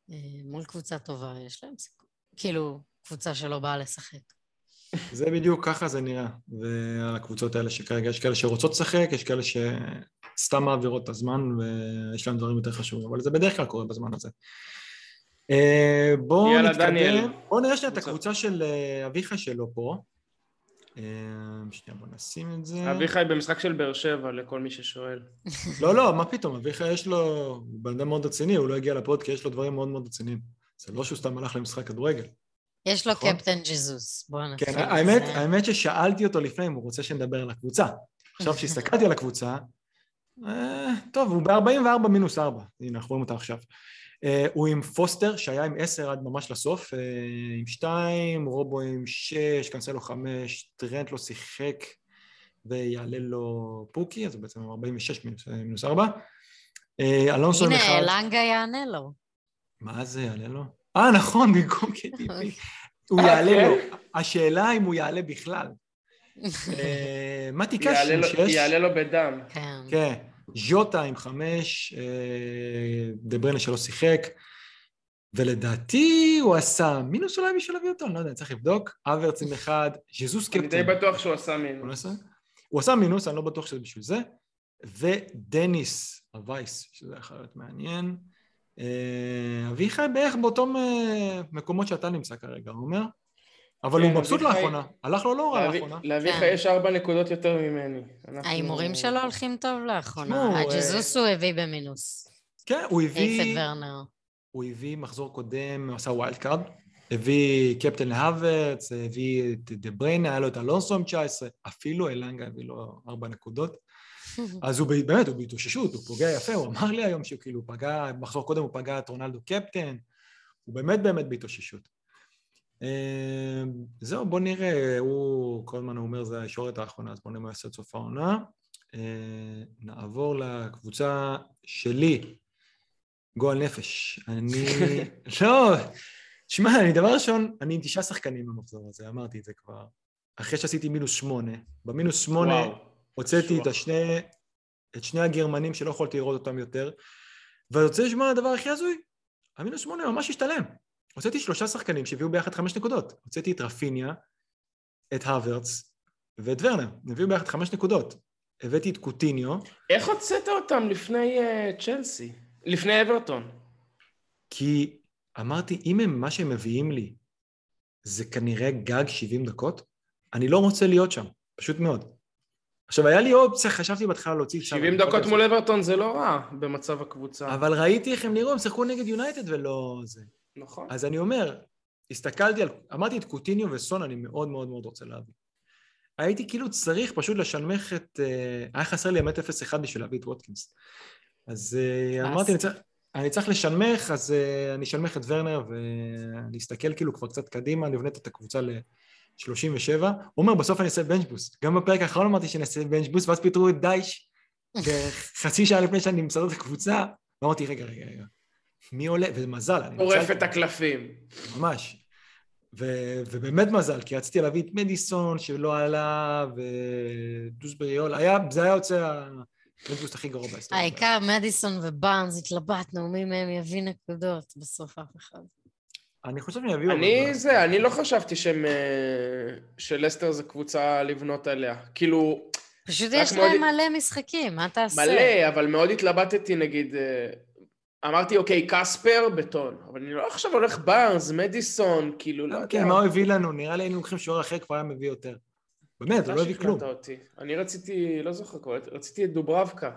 אה, מול קבוצה טובה, יש להם סיכוי. כאילו, קבוצה שלא באה לשחק. זה בדיוק ככה זה נראה. והקבוצות האלה שכרגע, יש כאלה שרוצות לשחק, יש כאלה שסתם מעבירות את הזמן ויש להם דברים יותר חשובים, אבל זה בדרך כלל קורה בזמן הזה. אה, בואו נתקדם. בואו נראה שנייה את קבוצה. הקבוצה של אה, אביחי שלו פה. אה, שנייה, בואו נשים את זה. אביחי במשחק של באר שבע, לכל מי ששואל. לא, לא, מה פתאום, אביחי יש לו... הוא בן אדם מאוד רציני, הוא לא הגיע לפוד כי יש לו דברים מאוד מאוד רציניים. זה לא שהוא סתם הלך למשחק כדורגל. יש לו נכון. קפטן ג'זוס, בואו נתחיל. כן, האמת. האמת ששאלתי אותו לפני אם הוא רוצה שנדבר על הקבוצה. עכשיו כשהסתכלתי על הקבוצה, אה, טוב, הוא ב-44 מינוס 4, הנה, אנחנו רואים אותה עכשיו. אה, הוא עם פוסטר, שהיה עם 10 עד ממש לסוף, אה, עם 2, רובו עם 6, קנסלו 5, טרנט לא שיחק, ויעלה לו פוקי, אז הוא בעצם עם 46 מינוס, אה, מינוס 4. אה, אלונסו עם הנה, 1. לנגה יענה לו. מה זה יעלה לו? אה, נכון, במקום KDP. הוא יעלה כן? לו. השאלה אם הוא יעלה בכלל. מתי קאש יעלה לו- שש. יעלה לו בדם. כן. ז'וטה עם חמש, אה, דה ברנה שלא שיחק, ולדעתי הוא עשה מינוס אולי בשביל להביא אותו, אני לא יודע, צריך לבדוק. אברץ עם אחד, ז'זוס אני די קפטן. בטוח שהוא עשה לא מינוס. עשה? הוא עשה מינוס, אני לא בטוח שזה בשביל זה. ודניס הווייס, שזה יכול להיות מעניין. אה, אביחי בערך באותם אה, מקומות שאתה נמצא כרגע, הוא אומר. אבל כן, הוא מבסוט אביחי- לאחרונה. הלך לו לא רע לאחרונה. לאביחי כן. יש ארבע נקודות יותר ממני. ההימורים שלו הולכים טוב לאחרונה. תשמעו, הג'זוס הוא הביא במינוס. כן, הוא הביא... הוא הביא מחזור קודם, הוא עשה wild card, הביא קפטן להוורץ, הביא את דה בריינה, היה לו את אלונסו עם 19, אפילו אלנגה הביא לו ארבע נקודות. אז הוא באמת, הוא בהתאוששות, הוא פוגע יפה, הוא אמר לי היום שהוא כאילו פגע, מחזור קודם הוא פגע את רונלדו קפטן, הוא באמת באמת בהתאוששות. אה, זהו, בוא נראה, הוא כל הזמן אומר זה הישורת האחרונה, אז בוא נראה מה יעשה עד סוף העונה. אה, נעבור לקבוצה שלי, גועל נפש. אני... לא, שמע, אני דבר ראשון, אני עם תשעה שחקנים במחזור הזה, אמרתי את זה כבר. אחרי שעשיתי מינוס שמונה, במינוס שמונה. הוצאתי את. השני, את שני הגרמנים שלא יכולתי לראות אותם יותר, ואני רוצה לשמוע הדבר הכי הזוי, המינוס שמונה ממש השתלם. הוצאתי שלושה שחקנים שהביאו ביחד חמש נקודות. הוצאתי את רפיניה, את הוורץ ואת ורנר, הם הביאו ביחד חמש נקודות. הבאתי את קוטיניו, איך הוצאת אותם לפני אה, צ'לסי? לפני אברטון. כי אמרתי, אם הם, מה שהם מביאים לי זה כנראה גג 70 דקות, אני לא רוצה להיות שם, פשוט מאוד. עכשיו, היה לי אופציה, חשבתי בהתחלה להוציא... את 70 סאבא, דקות מול אברטון זה לא רע במצב הקבוצה. אבל ראיתי איך הם נראו, הם שיחקו נגד יונייטד ולא זה. נכון. אז אני אומר, הסתכלתי על... אמרתי את קוטיניו וסון, אני מאוד מאוד מאוד רוצה להביא. הייתי כאילו צריך פשוט לשנמך את... אה, היה חסר לי אמת 0-1 בשביל להביא את ווטקינס. אז אה, קלאס. אמרתי, אני צריך, אני צריך לשנמך, אז אה, אני אשנמך את ורנר, ואני אסתכל כאילו כבר קצת קדימה, אני אבנה את הקבוצה ל-37. הוא אומר, בסוף אני אעשה bench boost. גם בפרק האחרון אמרתי שאני אעשה bench boost, ואז פיטרו את דייש, וחצי שעה לפני שאני מסדר את הקבוצה, ואמרתי, רגע, רגע, רגע, מי עולה? וזה מזל, אני עורף. את הקלפים. ממש. ו- ובאמת מזל, כי רציתי להביא את מדיסון שלא עלה, ודוסברי עולה, היה, זה היה יוצא המדבוסט הכי גרוע בהיסטוריה. העיקר מדיסון ובארנס התלבטנו, מי מהם יביא נקודות, בסוף אף אחד. אני חושב שהם יביאו... אני אבל- זה, אני לא חשבתי שהם... אה, שלסטר זה קבוצה לבנות עליה. כאילו, פשוט יש מאוד- להם מלא משחקים, מה תעשה? מלא, אבל מאוד התלבטתי, נגיד... אה, אמרתי, אוקיי, קספר, בטון. אבל אני לא עכשיו הולך בארנס, מדיסון, כאילו, לא יודע. כן, מה הוא הביא לנו? נראה לי היינו לוקחים שוער אחר, כבר היה מביא יותר. באמת, הוא לא הביא כלום. שכנעת אותי. אני רציתי, לא זוכר כבר, רציתי את דוברבקה.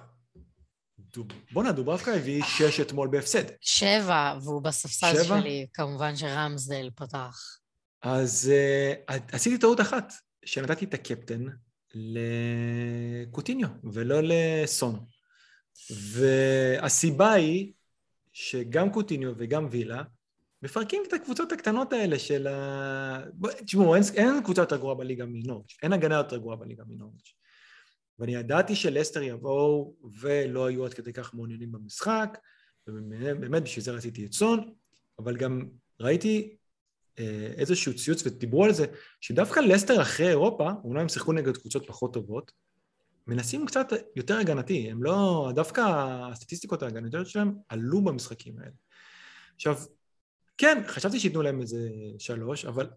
דוב- בואנה, דוברבקה הביא שש אתמול בהפסד. שבע, והוא בספסל? שלי, כמובן שרמסדל פתח. אז uh, עשיתי טעות אחת, שנתתי את הקפטן לקוטיניו ולא לסון. והסיבה היא שגם קוטיניו וגם וילה מפרקים את הקבוצות הקטנות האלה של ה... תשמעו, אין, אין קבוצה יותר גרועה בליגה מנורג', אין הגנה יותר גרועה בליגה מנורג'. ואני ידעתי שלסטר יבואו ולא היו עד כדי כך מעוניינים במשחק, ובאמת בשביל זה רציתי את סון, אבל גם ראיתי אה, איזשהו ציוץ ודיברו על זה, שדווקא לסטר אחרי אירופה, אולי הם שיחקו נגד קבוצות פחות טובות, מנסים קצת יותר הגנתי, הם לא, דווקא הסטטיסטיקות ההגנתיות שלהם עלו במשחקים האלה. עכשיו, כן, חשבתי שייתנו להם איזה שלוש, אבל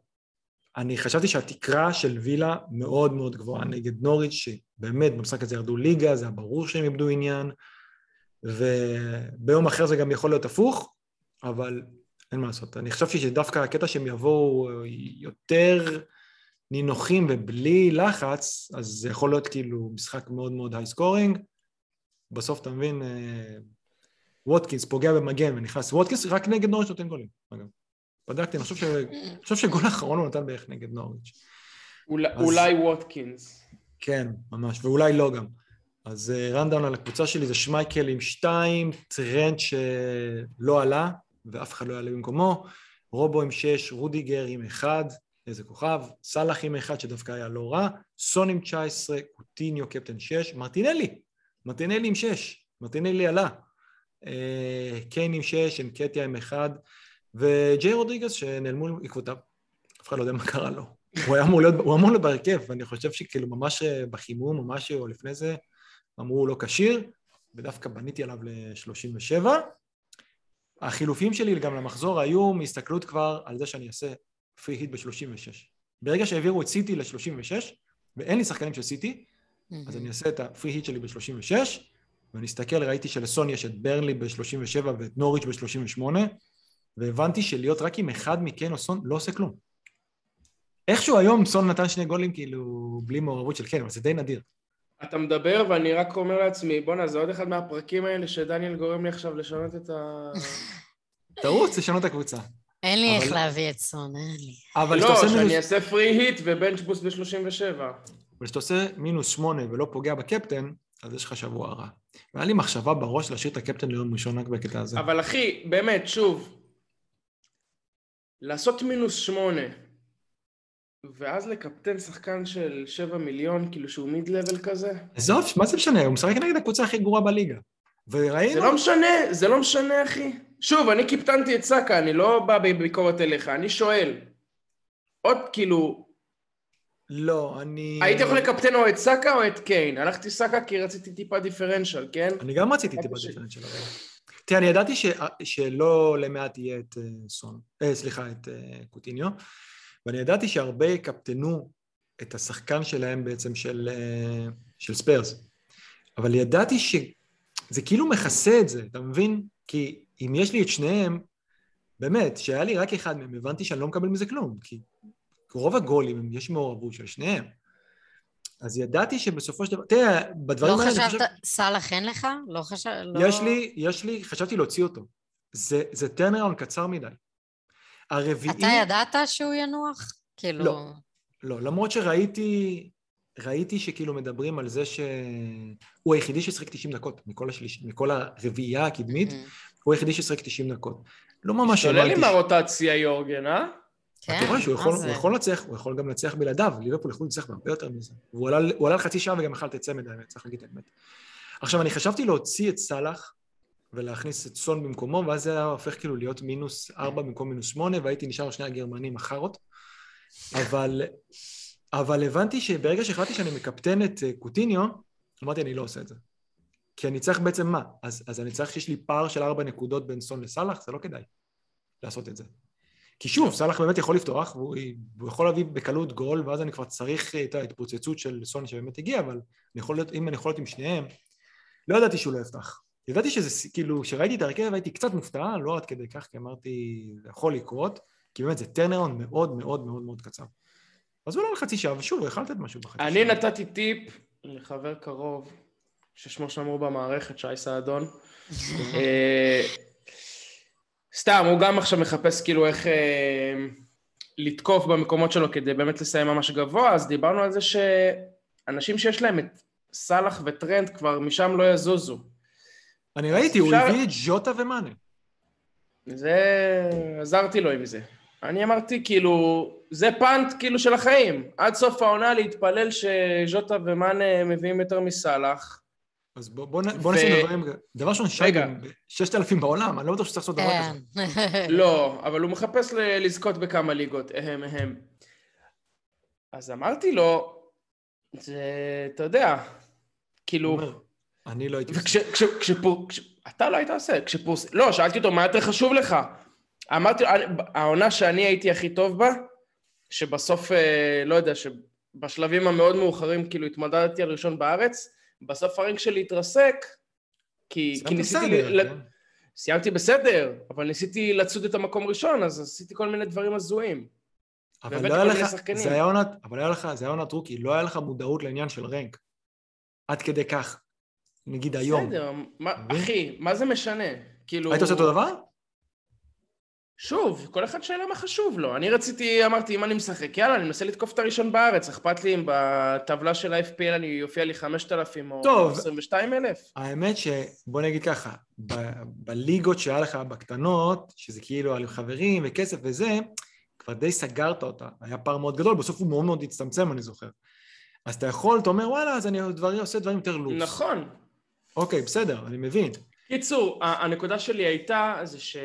אני חשבתי שהתקרה של וילה מאוד מאוד גבוהה נגד נוריץ', שבאמת במשחק הזה ירדו ליגה, זה היה ברור שהם איבדו עניין, וביום אחר זה גם יכול להיות הפוך, אבל אין מה לעשות. אני חשבתי שדווקא הקטע שהם יבואו יותר נינוחים ובלי לחץ, אז זה יכול להיות כאילו משחק מאוד מאוד high scoring. בסוף אתה מבין, אה, ווטקינס פוגע במגן ונכנס, ווטקינס רק נגד נוריץ' נותן גולים, אגב. בדקתי, אני חושב, ש... אני חושב שגול האחרון הוא נתן בערך נגד נוריץ'. אז... אולי ווטקינס. כן, ממש, ואולי לא גם. אז rundown אה, על הקבוצה שלי זה שמייקל עם שתיים, טרנד שלא עלה, ואף אחד לא יעלה במקומו, רובו עם שש, רודיגר עם אחד, איזה כוכב, סאלח עם אחד שדווקא היה לא רע, סון עם 19, קוטיניו קפטן 6, מרטינלי, מרטינלי עם 6, מרטינלי עלה, אה, קיין עם 6, אנקטיה עם 1, וג'יי רודריגז שנעלמו עקבותיו, אף אחד לא יודע מה קרה לו. הוא היה אמור להיות, הוא אמור להיות בהרכב, ואני חושב שכאילו ממש אה, בחימום או משהו, או לפני זה, אמרו לא כשיר, ודווקא בניתי עליו ל-37. החילופים שלי גם למחזור היו מהסתכלות כבר על זה שאני אעשה פרי היט ב-36. ברגע שהעבירו את סיטי ל-36, ואין לי שחקנים של סיטי, אז אני אעשה את הפרי היט שלי ב-36, ואני אסתכל, ראיתי שלסון יש את ברנלי ב-37 ואת נוריץ' ב-38, והבנתי שלהיות רק עם אחד מקן או סון לא עושה כלום. איכשהו היום סון נתן שני גולים כאילו בלי מעורבות של קן, אבל זה די נדיר. אתה מדבר ואני רק אומר לעצמי, בואנה, זה עוד אחד מהפרקים האלה שדניאל גורם לי עכשיו לשנות את ה... תרוץ, לשנות את הקבוצה. אין לי איך להביא את סון, אין לי. אבל לא, שאני אעשה פרי היט ובנץ' בוסט ב-37. אבל כשאתה עושה מינוס שמונה ולא פוגע בקפטן, אז יש לך שבוע רע. והיה לי מחשבה בראש להשאיר את הקפטן ליום ראשון רק בקטע הזה. אבל אחי, באמת, שוב, לעשות מינוס שמונה, ואז לקפטן שחקן של 7 מיליון, כאילו שהוא מיד לבל כזה? עזוב, מה זה משנה? הוא משחק נגד הקבוצה הכי גרועה בליגה. וראינו... זה לא משנה, זה לא משנה, אחי. שוב, אני קיפטנתי את סאקה, אני לא בא בביקורת אליך, אני שואל. עוד כאילו... לא, אני... היית יכול לקפטן או את סאקה או את קיין? הלכתי סאקה כי רציתי טיפה דיפרנציאל, כן? אני גם רציתי טיפה דיפרנציאל. תראה, אני ידעתי ש... שלא למעט יהיה את uh, סון, אה, סליחה, את uh, קוטיניו, ואני ידעתי שהרבה יקפטנו את השחקן שלהם בעצם של, של ספיירס. אבל ידעתי שזה כאילו מכסה את זה, אתה מבין? כי אם יש לי את שניהם, באמת, שהיה לי רק אחד מהם, הבנתי שאני לא מקבל מזה כלום, כי רוב הגולים, יש מעורבות של שניהם. אז ידעתי שבסופו של דבר, תראה, בדברים לא האלה... לא חשבת, סאלח אין לך? לא חשב... לא... יש לי, יש לי, חשבתי להוציא אותו. זה, זה טרנראון קצר מדי. הרביעי... אתה ידעת שהוא ינוח? כאילו... לא, לא, למרות שראיתי, ראיתי שכאילו מדברים על זה שהוא היחידי ששיחק 90 דקות מכל, השליש, מכל הרביעייה הקדמית, mm-hmm. הוא היחידי ששיחק 90 דקות. לא ממש הבנתי... שולל עם הרוטציה יורגן, אה? כן, אתה רואה שהוא יכול, הוא יכול לנצח, הוא יכול גם לנצח בלעדיו, ליברפול יכול לנצח בהרבה יותר מזה. והוא עלה, עלה לחצי שעה וגם אכל את הצמד האמת, צריך להגיד את האמת. עכשיו, אני חשבתי להוציא את סאלח ולהכניס את סון במקומו, ואז זה היה הופך כאילו להיות מינוס ארבע במקום מינוס שמונה, והייתי נשאר שני הגרמנים אחרות. אבל, אבל הבנתי שברגע שהחלטתי שאני מקפטן את אה, קוטיניו, אמרתי, אני לא עושה את זה. כי אני צריך בעצם מה? אז, אז אני צריך שיש לי פער של ארבע נקודות בין סון לסאלח, זה לא כדאי לעשות את זה. כי שוב, סאלח באמת יכול לפתוח, והוא, והוא יכול להביא בקלות גול, ואז אני כבר צריך את ההתפוצצות של סון שבאמת הגיע, אבל אני יכול להיות, אם אני יכול להיות עם שניהם, לא ידעתי שהוא לא יפתח. ידעתי שזה, כאילו, כשראיתי את ההרכב הייתי קצת מופתע, לא עד כדי כך, כי אמרתי, זה יכול לקרות, כי באמת זה טרנרון מאוד מאוד מאוד מאוד קצר. אז אולי לחצי שעה, ושוב, החלטת משהו בחצי שעה. אני נתתי טיפ לחבר קרוב, ששמו שמור במערכת, שי סעדון. אה, סתם, הוא גם עכשיו מחפש כאילו איך אה, לתקוף במקומות שלו כדי באמת לסיים ממש גבוה, אז דיברנו על זה שאנשים שיש להם את סאלח וטרנד כבר משם לא יזוזו. אני ראיתי, אפשר... הוא הביא את ז'וטה ומאנה. זה... עזרתי לו עם זה. אני אמרתי, כאילו, זה פאנט כאילו של החיים. עד סוף העונה להתפלל שז'וטה ומאנה מביאים יותר מסאלח. אז בוא, בוא, בוא ו- דברים, דבר ראשון, רגע. גם ששת אלפים בעולם, אני לא בטוח שצריך לעשות דבר כן. כזה. לא, אבל הוא מחפש ל- לזכות בכמה ליגות, אהם אהם. אז אמרתי לו, זה, אתה יודע, כאילו, אני לא הייתי... עושה. אתה לא היית עושה, כשפורס... לא, שאלתי אותו, מה יותר חשוב לך? אמרתי העונה שאני הייתי הכי טוב בה, שבסוף, אה, לא יודע, שבשלבים המאוד מאוחרים, כאילו, התמודדתי על ראשון בארץ, בסוף הרינג שלי התרסק, כי, כי ניסיתי... בסדר, ל- כן. סיימתי בסדר, אבל ניסיתי לצוד את המקום ראשון, אז עשיתי כל מיני דברים הזויים. אבל לא היה לך. זה היה עונת, אבל היה לך, זה היה עונת רוקי, לא היה לך מודעות לעניין של רנק. עד כדי כך. נגיד היום. בסדר? אחי, מה זה משנה? כאילו... היית עושה אותו דבר? שוב, כל אחד שאלה מה חשוב לו. אני רציתי, אמרתי, אם אני משחק, יאללה, אני מנסה לתקוף את הראשון בארץ, אכפת לי אם בטבלה של ה-FPL אני יופיע לי 5,000 או טוב. 22,000? האמת שבוא נגיד ככה, ב- בליגות שהיה לך בקטנות, שזה כאילו על חברים וכסף וזה, כבר די סגרת אותה, היה פער מאוד גדול, בסוף הוא מאוד מאוד הצטמצם, אני זוכר. אז אתה יכול, אתה אומר, וואלה, אז אני דברים, עושה דברים יותר loose. נכון. אוקיי, בסדר, אני מבין. קיצור, הנקודה שלי הייתה, זה ש...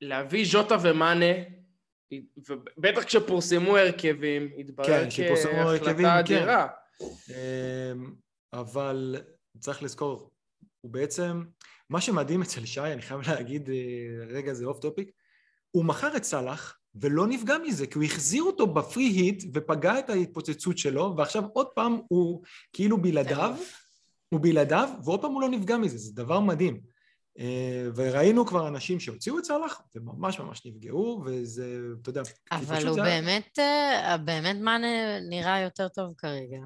להביא ז'וטה ומאנה, ובטח כשפורסמו הרכבים, התברר כן, כהחלטה כן. אדירה. אמ, אבל צריך לזכור, הוא בעצם, מה שמדהים אצל שי, אני חייב להגיד, אה, רגע, זה off topic, הוא מכר את סאלח ולא נפגע מזה, כי הוא החזיר אותו ב free hit ופגע את ההתפוצצות שלו, ועכשיו עוד פעם הוא כאילו בלעדיו, הוא בלעדיו, ועוד פעם הוא לא נפגע מזה, זה דבר מדהים. אה, וראינו כבר אנשים שהוציאו את סאלח, וממש ממש נפגעו, וזה, אתה יודע, אבל הוא זה באמת, אה, באמת מאנה נראה יותר טוב כרגע.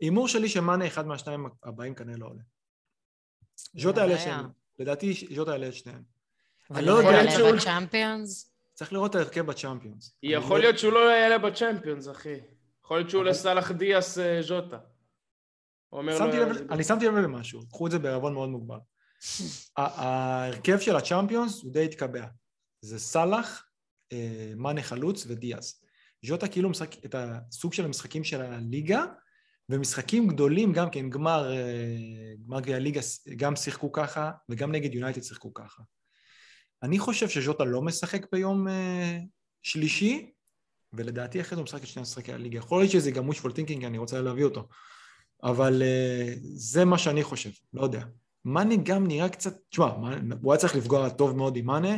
הימור שלי שמאנה אחד מהשניים הבאים כנראה לא עולה. ז'וטה יעלה. שניהם. לדעתי ז'וטה יעלה את שניהם. אבל לא הוא יודע. יעלה בצ'אמפיונס? צריך לראות את ההרכב בצ'אמפיונס. יכול לא- להיות שהוא לא יעלה בצ'מפיונס, אחי. יכול להיות שהוא אבל- לסאלח דיאס אה, ז'וטה. אני שמתי לב למשהו, קחו את זה בערבון מאוד מוגבל. ההרכב של הצ'אמפיונס הוא די התקבע. זה סאלח, אה, מאנה חלוץ ודיאז. ז'וטה כאילו משחק את הסוג של המשחקים של הליגה, ומשחקים גדולים גם כן, גמר, אה, גמר גביע הליגה גם שיחקו ככה, וגם נגד יונייטד שיחקו ככה. אני חושב שז'וטה לא משחק ביום אה, שלישי, ולדעתי אחרי זה הוא משחק את שני משחקי הליגה. יכול להיות שזה גם wishful thinking, אני רוצה להביא אותו. אבל זה מה שאני חושב, לא יודע. מאנה גם נראה קצת, תשמע, הוא היה צריך לפגוע טוב מאוד עם מאנה,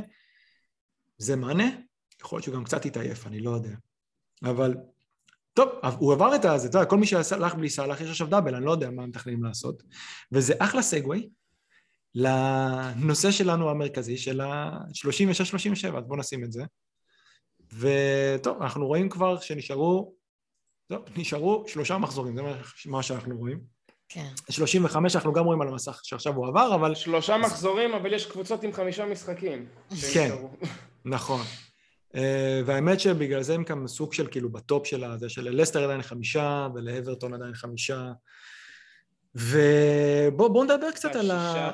זה מאנה, יכול להיות שהוא גם קצת התעייף, אני לא יודע. אבל, טוב, הוא עבר את הזה, אתה יודע, כל מי שהלך בלי סאלח, יש עכשיו דאבל, אני לא יודע מה הם מתכננים לעשות. וזה אחלה סגווי לנושא שלנו המרכזי, של ה-36-37, אז בואו נשים את זה. וטוב, אנחנו רואים כבר שנשארו, טוב, נשארו שלושה מחזורים, זה מה שאנחנו רואים. כן. 35 אנחנו גם רואים על המסך שעכשיו הוא עבר, אבל שלושה מחזורים, אבל יש קבוצות עם חמישה משחקים. כן. נכון. אה, והאמת שבגלל זה הם גם סוג של כאילו בטופ של הזה, שללסטר עדיין חמישה ולאברטון עדיין חמישה. ובואו נדבר קצת על ה...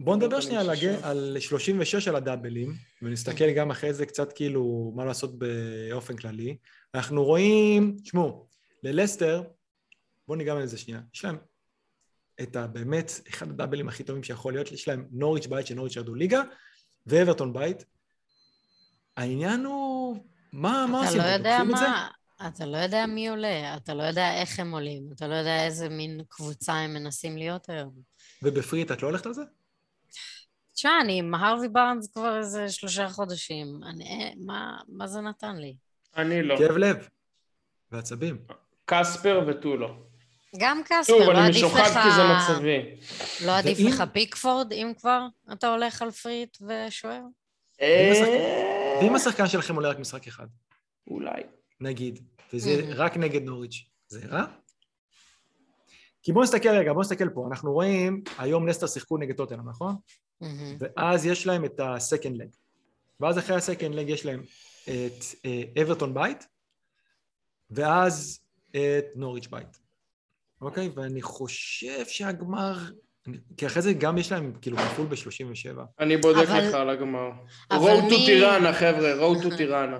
בואו נדבר שנייה על. הג... על 36 על הדאבלים, ונסתכל גם אחרי זה קצת כאילו מה לעשות באופן כללי. אנחנו רואים, תשמעו, ללסטר, בואו ניגע בזה שנייה, יש להם את הבאמת, אחד הדאבלים הכי טובים שיכול להיות, יש להם נוריץ' בית שנוריץ' ירדו ליגה, ואברטון בית. העניין הוא, מה, מה אתה עושים? לא יודע לוקחים את זה? מה, אתה לא יודע מי עולה, אתה לא יודע איך הם עולים, אתה לא יודע איזה מין קבוצה הם מנסים להיות היום. ובפריט את לא הולכת על זה? תשמע, אני עם הרווי בארנס כבר איזה שלושה חודשים. אני, מה, מה זה נתן לי? אני לא. כאב לב ועצבים. קספר וטולו. גם קספר, שוב, לא אני עדיף משוחד לך... כי זה מצבי. לא עדיף לך פיקפורד, אם כבר אתה הולך על פריט ושוער? אה, ואם השחקן שלכם עולה רק משחק אחד, אולי. נגיד, וזה. רק נגד נוריץ', זה רע? כי בואו נסתכל רגע, בואו נסתכל פה, אנחנו רואים, היום לסטר שיחקו נגד טוטנאם, נכון? ואז יש להם את ה-second leg. ואז אחרי ה-second leg יש להם את אה, אברטון בית, ואז את נוריץ' בית. אוקיי? ואני חושב שהגמר, כי אחרי זה גם יש להם כאילו כפול ב-37. אני בודק אבל- לך על הגמר. road to מי- טיראנה, חבר'ה, road to טיראנה.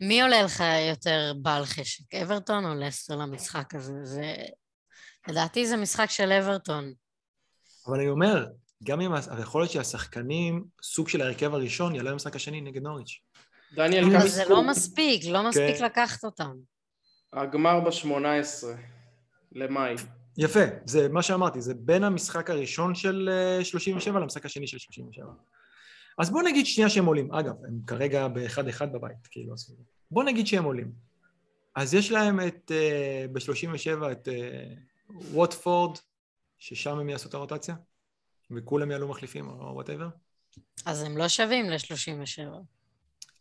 מי עולה לך יותר בעל חשק, אברטון או לסטר למשחק הזה? זה... לדעתי זה משחק של אברטון. אבל אני אומר, גם אם... אבל יכול להיות שהשחקנים, סוג של ההרכב הראשון, יעלה למשחק השני נגד נוריץ'. דניאל אבל קאסקו, זה לא מספיק, לא מספיק כן. לקחת אותם. הגמר ב-18 למאי. יפה, זה מה שאמרתי, זה בין המשחק הראשון של אה, 37 למשחק השני של 37. אז בוא נגיד שנייה שהם עולים. אגב, הם כרגע באחד-אחד בבית, כאילו, אז בוא נגיד שהם עולים. אז יש להם את, אה, ב-37 את אה, ווטפורד, ששם הם יעשו את הרוטציה, וכולם יעלו מחליפים או whatever. אז הם לא שווים ל-37.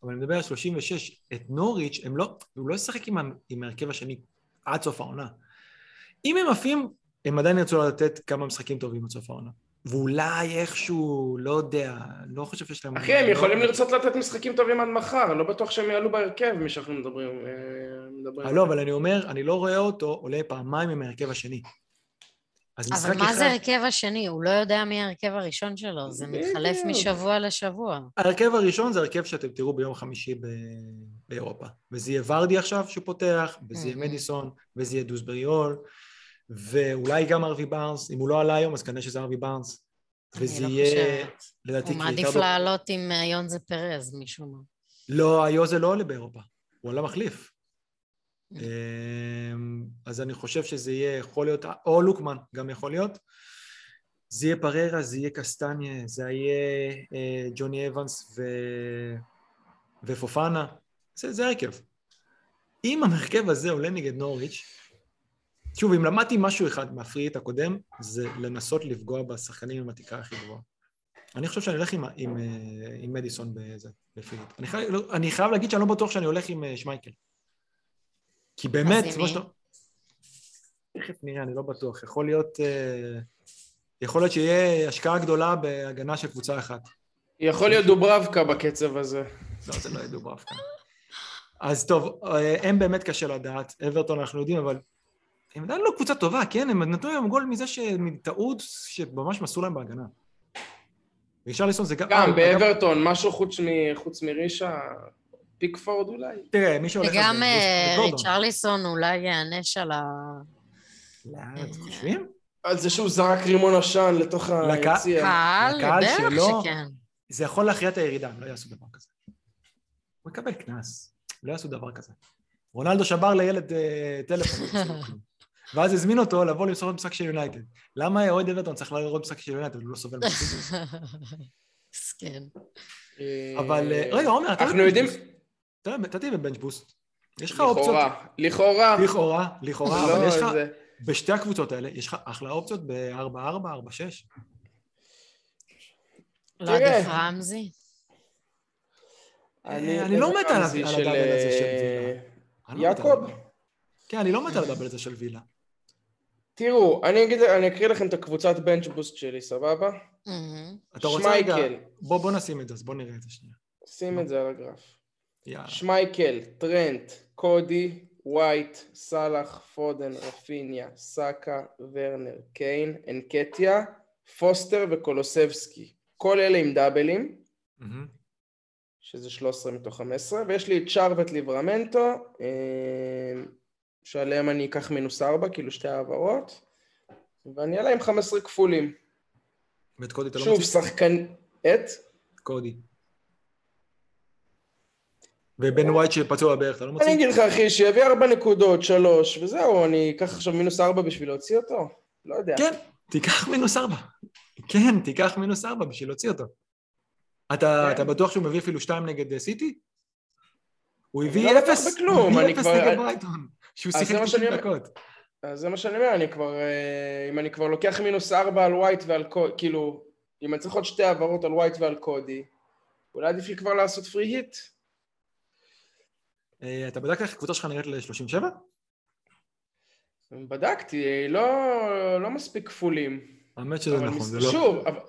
אבל אני מדבר על 36, את נוריץ', הם לא, הוא לא ישחק עם ההרכב השני עד סוף העונה. אם הם עפים, הם עדיין ירצו לתת כמה משחקים טובים עד סוף העונה. ואולי איכשהו, לא יודע, לא חושב שיש להם... אחי, הם יכולים לרצות לתת משחקים טובים עד מחר, לא בטוח שהם יעלו בהרכב, מי שאנחנו מדברים. אה. אה, לא, אבל אני אומר, אני לא רואה אותו עולה פעמיים עם ההרכב השני. אז משחק אבל מה. זה ההרכב השני? הוא לא יודע מי ההרכב הראשון שלו, זה מתחלף. משבוע לשבוע. ההרכב הראשון זה הרכב שאתם תראו ביום חמישי ב... באירופה. וזה יהיה ורדי עכשיו שהוא פותח, וזה יהיה מהמם. מדיסון, וזה יהיה דוסבריול, ואולי גם ארווי בארנס, אם הוא לא עלה היום אז כנראה שזה ארווי בארנס. וזה לא יהיה. לדעתי, הוא מעדיף לעלות עם אה, יונזה פרז משום מה. לא, היוזה לא עולה באירופה, הוא עלה מחליף. Mm. אמ, אז אני חושב שזה יהיה, יכול להיות, או לוקמן, גם יכול להיות. זה יהיה פררה, זה יהיה קסטניה, זה יהיה אה, ג'וני אבנס ו... ופופנה. זה, זה הרכב. אם ההרכב הזה עולה נגד נוריץ', שוב, אם למדתי משהו אחד מהפריט הקודם, זה לנסות לפגוע בשחקנים עם התקרה הכי גבוהה. אני חושב שאני הולך עם, עם, אה, עם מדיסון בזה, בפריט. אני, חי, לא, אני חייב להגיד שאני לא בטוח שאני הולך עם אה, שמייקל. כי באמת, כמו? שאתה... תכף נראה, אני לא בטוח. יכול להיות... אה, יכול להיות שיהיה השקעה גדולה בהגנה של קבוצה אחת. יכול להיות דוברבקה בקצב הזה. לא, זה לא יהיה דוברבקה. אז טוב, הם באמת קשה לדעת, אברטון אנחנו יודעים, אבל הם עדיין לא קבוצה טובה, כן? הם נתנו להם גול מזה שמטעות שממש מסרו להם בהגנה. רישרליסון זה גם... גם אה, באברטון, משהו חוץ מ- חוץ מרישה, פיקפורד אולי? תראה, מי שהולך... וגם אה. ריצ'רליסון אולי יענש על ה... לאן אתם חושבים? על זה שהוא זרק רימון עשן לתוך היציע. קהל, לקהל בטח. שכן. זה יכול להכריע את הירידה, הם לא יעשו דבר כזה. הוא יקבל קנס, לא יעשו דבר כזה. רונלדו שבר לילד אה, טלפון, לא. ואז הזמין אותו לבוא למסור משחק של יונייטד. למה אוהד אברטון צריך לראות משחק של יונייטד? הוא לא סובל מספיק. מסכן. אה, אבל אה, רגע, עומר, אתה... אנחנו יודעים... אתה תהיה בוסט. יש לך אופציות... לכאורה, לכאורה. לכאורה, לכאורה, לא, אבל יש לך... בשתי הקבוצות האלה, יש לך אחלה אופציות ב-4-4, 4-6. לא תראה. עדיף רמזי? אני לא מת על רמזי ה double הזה של אה, וילה. לא יעקב. כן, אני לא מת על ה double הזה של וילה. תראו, אני אגיד, אני אקריא לכם את הקבוצת bench boost שלי, סבבה? אתה רוצה רגע... שמייקל. בוא, בוא נשים את זה, אז בוא נראה את זה שנייה. שים את זה על הגרף. יאללה. שמייקל, טרנט, קודי, ווייט, סאלח, פודן, רפיניה, סאקה, ורנר, קיין, אנקטיה, פוסטר וקולוסבסקי. כל אלה עם דאבלים. שזה 13 מתוך 15, ויש לי את צ'רווט ליברמנטו, אה, שעליהם אני אקח מינוס 4, כאילו שתי העברות, ואני אעלה עם 15 כפולים. ואת קודי אתה לא שוב, מוציא? שחקן... את? קודי. ובן ווייט שפצוע בערך, אתה לא מוציא? אני אגיד לך, אחי, שיביא 4 נקודות, 3, וזהו, אני אקח עכשיו מינוס 4 בשביל להוציא אותו? לא יודע. כן, תיקח מינוס ארבע. כן, תיקח מינוס ארבע בשביל להוציא אותו. אתה, כן. אתה בטוח שהוא מביא אפילו שתיים נגד סיטי? הוא הביא לא אפס, הוא הביא אפס נגד ברייטון, שהוא שיחק זה מה 90 שאני אומר. דקות. אז זה מה שאני אומר, אני כבר... אה, אם אני כבר לוקח מינוס 4 על ווייט ועל קודי, כאילו, אם אני צריך עוד שתי העברות על ווייט ועל קודי, אולי עדיף לי כבר לעשות פרי היט. אה, אתה בדק איך הקבוצה שלך נראית ל-37? בדקתי, לא, לא מספיק כפולים. האמת שזה נכון, מס- זה לא... שוב, אבל,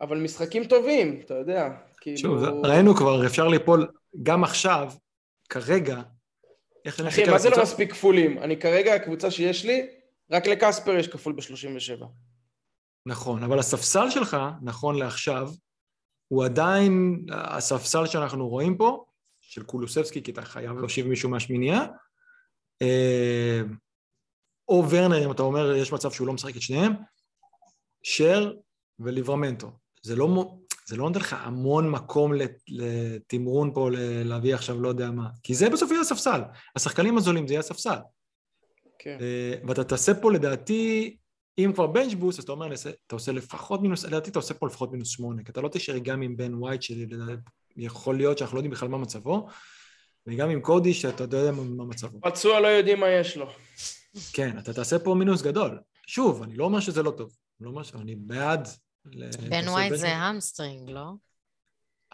אבל משחקים טובים, אתה יודע. כאילו... שוב, ראינו כבר, אפשר ליפול גם עכשיו, כרגע, אחי, מה זה לא מספיק כפולים? אני כרגע, הקבוצה שיש לי, רק לקספר יש כפול ב-37. נכון, אבל הספסל שלך, נכון לעכשיו, הוא עדיין הספסל שאנחנו רואים פה, של קולוסבסקי, כי אתה חייב להושיב מישהו מהשמינייה, אה, או ורנר, אם אתה אומר, יש מצב שהוא לא משחק את שניהם, שר וליברמנטו. זה לא, זה לא נותן לך המון מקום לתמרון פה, להביא עכשיו לא יודע מה. כי זה בסוף יהיה הספסל. השחקנים הזולים זה יהיה הספסל. כן. אה, ואתה תעשה פה לדעתי, אם כבר bench boost, אז אתה אומר, אתה עושה לפחות מינוס, לדעתי אתה עושה פה לפחות מינוס שמונה, כי אתה לא תשאר גם עם בן ווייט, שיכול להיות שאנחנו לא יודעים בכלל מה מצבו, וגם עם קודי, שאתה יודע מה מצבו. פצוע לא יודעים מה יש לו. כן, אתה תעשה פה מינוס גדול. שוב, אני לא אומר שזה לא טוב. אני לא אומר שאני בעד... בן ווייט זה hamstring, לא?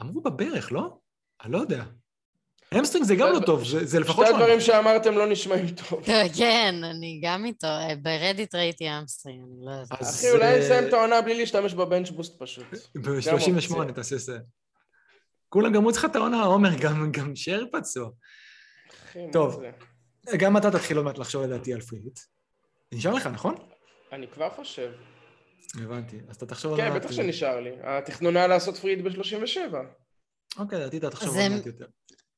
אמרו בברך, לא? אני לא יודע. hamstring זה גם לא טוב, זה לפחות... שתי הדברים שאמרתם לא נשמעים טוב. כן, אני גם איתו. ברדיט ראיתי hamstring, אני לא יודעת. אחי, אולי נסיים את העונה בלי להשתמש ב bench boost פשוט. ב-38 תעשה זה. כולם גמרו אצלך את העונה, עומר, גם שר פצוע. טוב, גם אתה תתחיל עוד מעט לחשוב לדעתי על free hit. נשאר לך, נכון? אני כבר חושב. הבנתי, אז אתה תחשוב מעט... כן, בטח שנשאר לי. התכנון היה לעשות free hit ב-37. אוקיי, לדעתי אתה תחשוב עוד מעט יותר.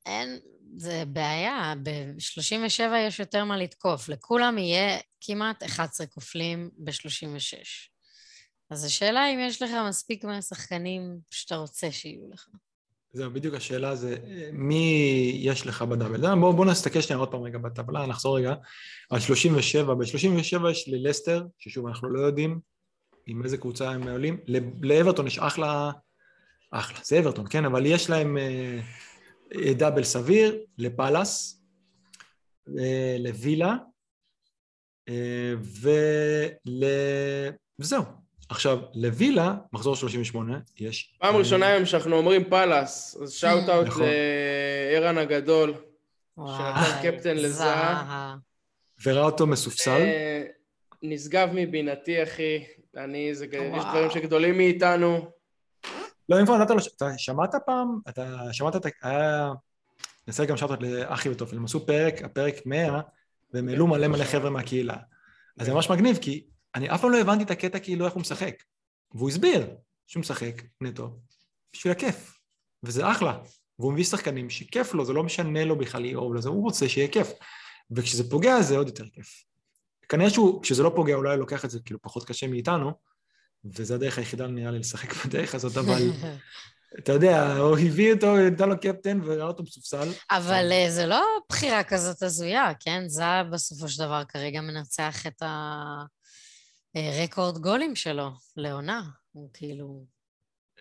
אין, זה בעיה, ב-37 יש יותר מה לתקוף. לכולם יהיה כמעט 11 כופלים ב-36. אז השאלה אם יש לך מספיק מהשחקנים שאתה רוצה שיהיו לך. זהו, בדיוק השאלה זה מי יש לך בדאבל. בואו בוא נסתכל שנייה עוד פעם רגע בטבלה, נחזור רגע על 37. ב-37 יש לי לסטר, ששוב אנחנו לא יודעים עם איזה קבוצה הם עולים. לאברטון יש אחלה, אחלה, זה אברטון, כן, אבל יש להם אה, double סביר, לפאלאס, אה, לווילה, אה, ול... וזהו. עכשיו, לווילה, מחזור 38, יש... פעם ראשונה היום שאנחנו אומרים פאלאס, אז shout out נכון. לערן הגדול, שנתן קפטן לזהה. וראה אותו מסופסל. נשגב מבינתי, אחי. אני, זה, יש דברים שגדולים מאיתנו. לא, אם כבר נתת לו, אתה שמעת פעם, אתה שמעת את, היה, נעשה גם שאלות לאחי וטופל, הם עשו פרק, הפרק 100, והם העלו מלא מלא חבר'ה מהקהילה. אז זה ממש מגניב, כי אני אף פעם לא הבנתי את הקטע כאילו איך הוא משחק. והוא הסביר שהוא משחק נטו בשביל הכיף, וזה אחלה. והוא מביא שחקנים שכיף לו, זה לא משנה לו בכלל לאהוב לזה, הוא רוצה שיהיה כיף. וכשזה פוגע זה עוד יותר כיף. כנראה שהוא, כשזה לא פוגע, אולי לוקח את זה כאילו פחות קשה מאיתנו, וזה הדרך היחידה נראה לי לשחק בדרך הזאת, אבל אתה יודע, הוא הביא אותו, נתן לו קפטן וראה אותו מסופסל. אבל אה, זה לא בחירה כזאת הזויה, כן? זה בסופו של דבר כרגע מנצח את הרקורד גולים שלו לעונה, הוא כאילו...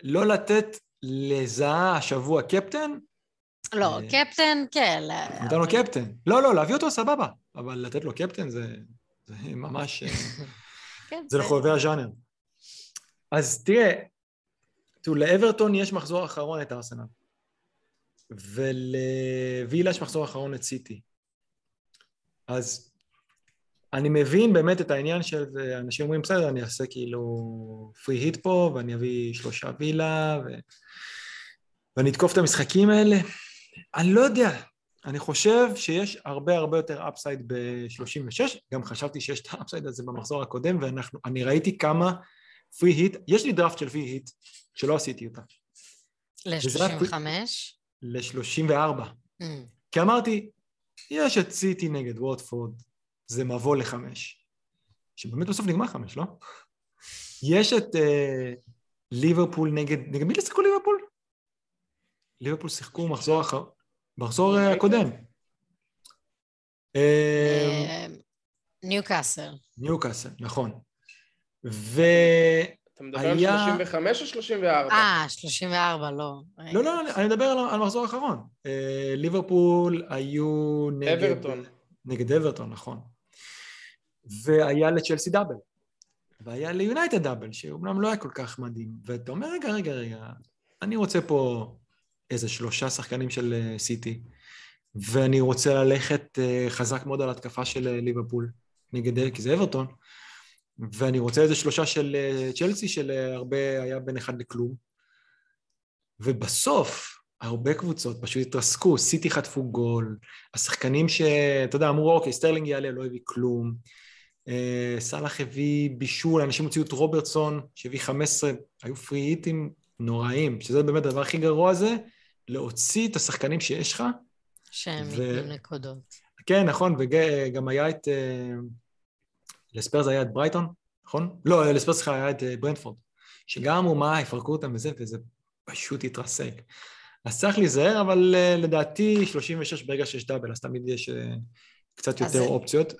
לא לתת לזהה השבוע קפטן? לא, אה, קפטן, כן. נתן לו קפטן. לא, לא, להביא אותו סבבה, אבל לתת לו קפטן זה... זה ממש... אה, כן, זה לחובבי הז'אנר. אז תראה, תראו, לאברטון יש מחזור אחרון את ארסנל, ולווילה יש מחזור אחרון את סיטי. אז אני מבין באמת את העניין של אנשים אומרים, בסדר, אני אעשה כאילו פרי היט פה, ואני אביא שלושה וילה, ו... ואני אתקוף את המשחקים האלה. אני לא יודע, אני חושב שיש הרבה הרבה יותר upside ב-36, גם חשבתי שיש את ה upside הזה במחזור הקודם, ואני ראיתי כמה free hit, יש לי דראפט של free hit, שלא עשיתי אותה. ל-35? ל-34. אממ. כי אמרתי, יש את סיטי נגד ווטפורד, זה מבוא לחמש. שבאמת בסוף נגמר חמש, לא? יש את uh, ליברפול נגד, נגד מי שיחקו ליברפול? ליברפול שיחקו מחזור אחר... מחזור אה, הקודם. אה, ניוקאסל. ניוקאסל, נכון. ו... אתה מדבר על 35 או 34? אה, 34, לא. לא, לא, אני מדבר על המחזור האחרון. אה, ליברפול היו נגד... אברטון. נגד אברטון, נכון. והיה לצ'לסי דאבל. והיה ליונייטד דאבל, שאומנם לא היה כל כך מדהים. ואתה אומר, רגע, רגע, רגע, אני רוצה פה איזה שלושה שחקנים של אה, סיטי, ואני רוצה ללכת אה, חזק מאוד על התקפה של אה, ליברפול נגד, כי זה אברטון, ואני רוצה איזה שלושה של צ'לסי, של הרבה היה בין אחד לכלום. ובסוף, הרבה קבוצות פשוט התרסקו, סיטי חטפו גול, השחקנים שאתה יודע, אמרו, אוקיי, סטרלינג יעלה, לא הביא כלום. סאלח הביא בישול, אנשים הוציאו את רוברטסון, שהביא 15, היו free hit ים נוראים, שזה באמת הדבר הכי גרוע זה, להוציא את השחקנים שיש לך. שהם ו- ייתנו נקודות. כן, נכון, וגם היה את... אה, לספרס היה את ברייטון, נכון? לא, לספרס סליחה, היה את אה, ברנטפורד, שגם אמרו, מה, יפרקו אותם וזה, וזה פשוט התרסק. אז צריך להיזהר, אבל אה, לדעתי 36 ברגע שיש double, אז תמיד יש קצת אז יותר זה- אופציות.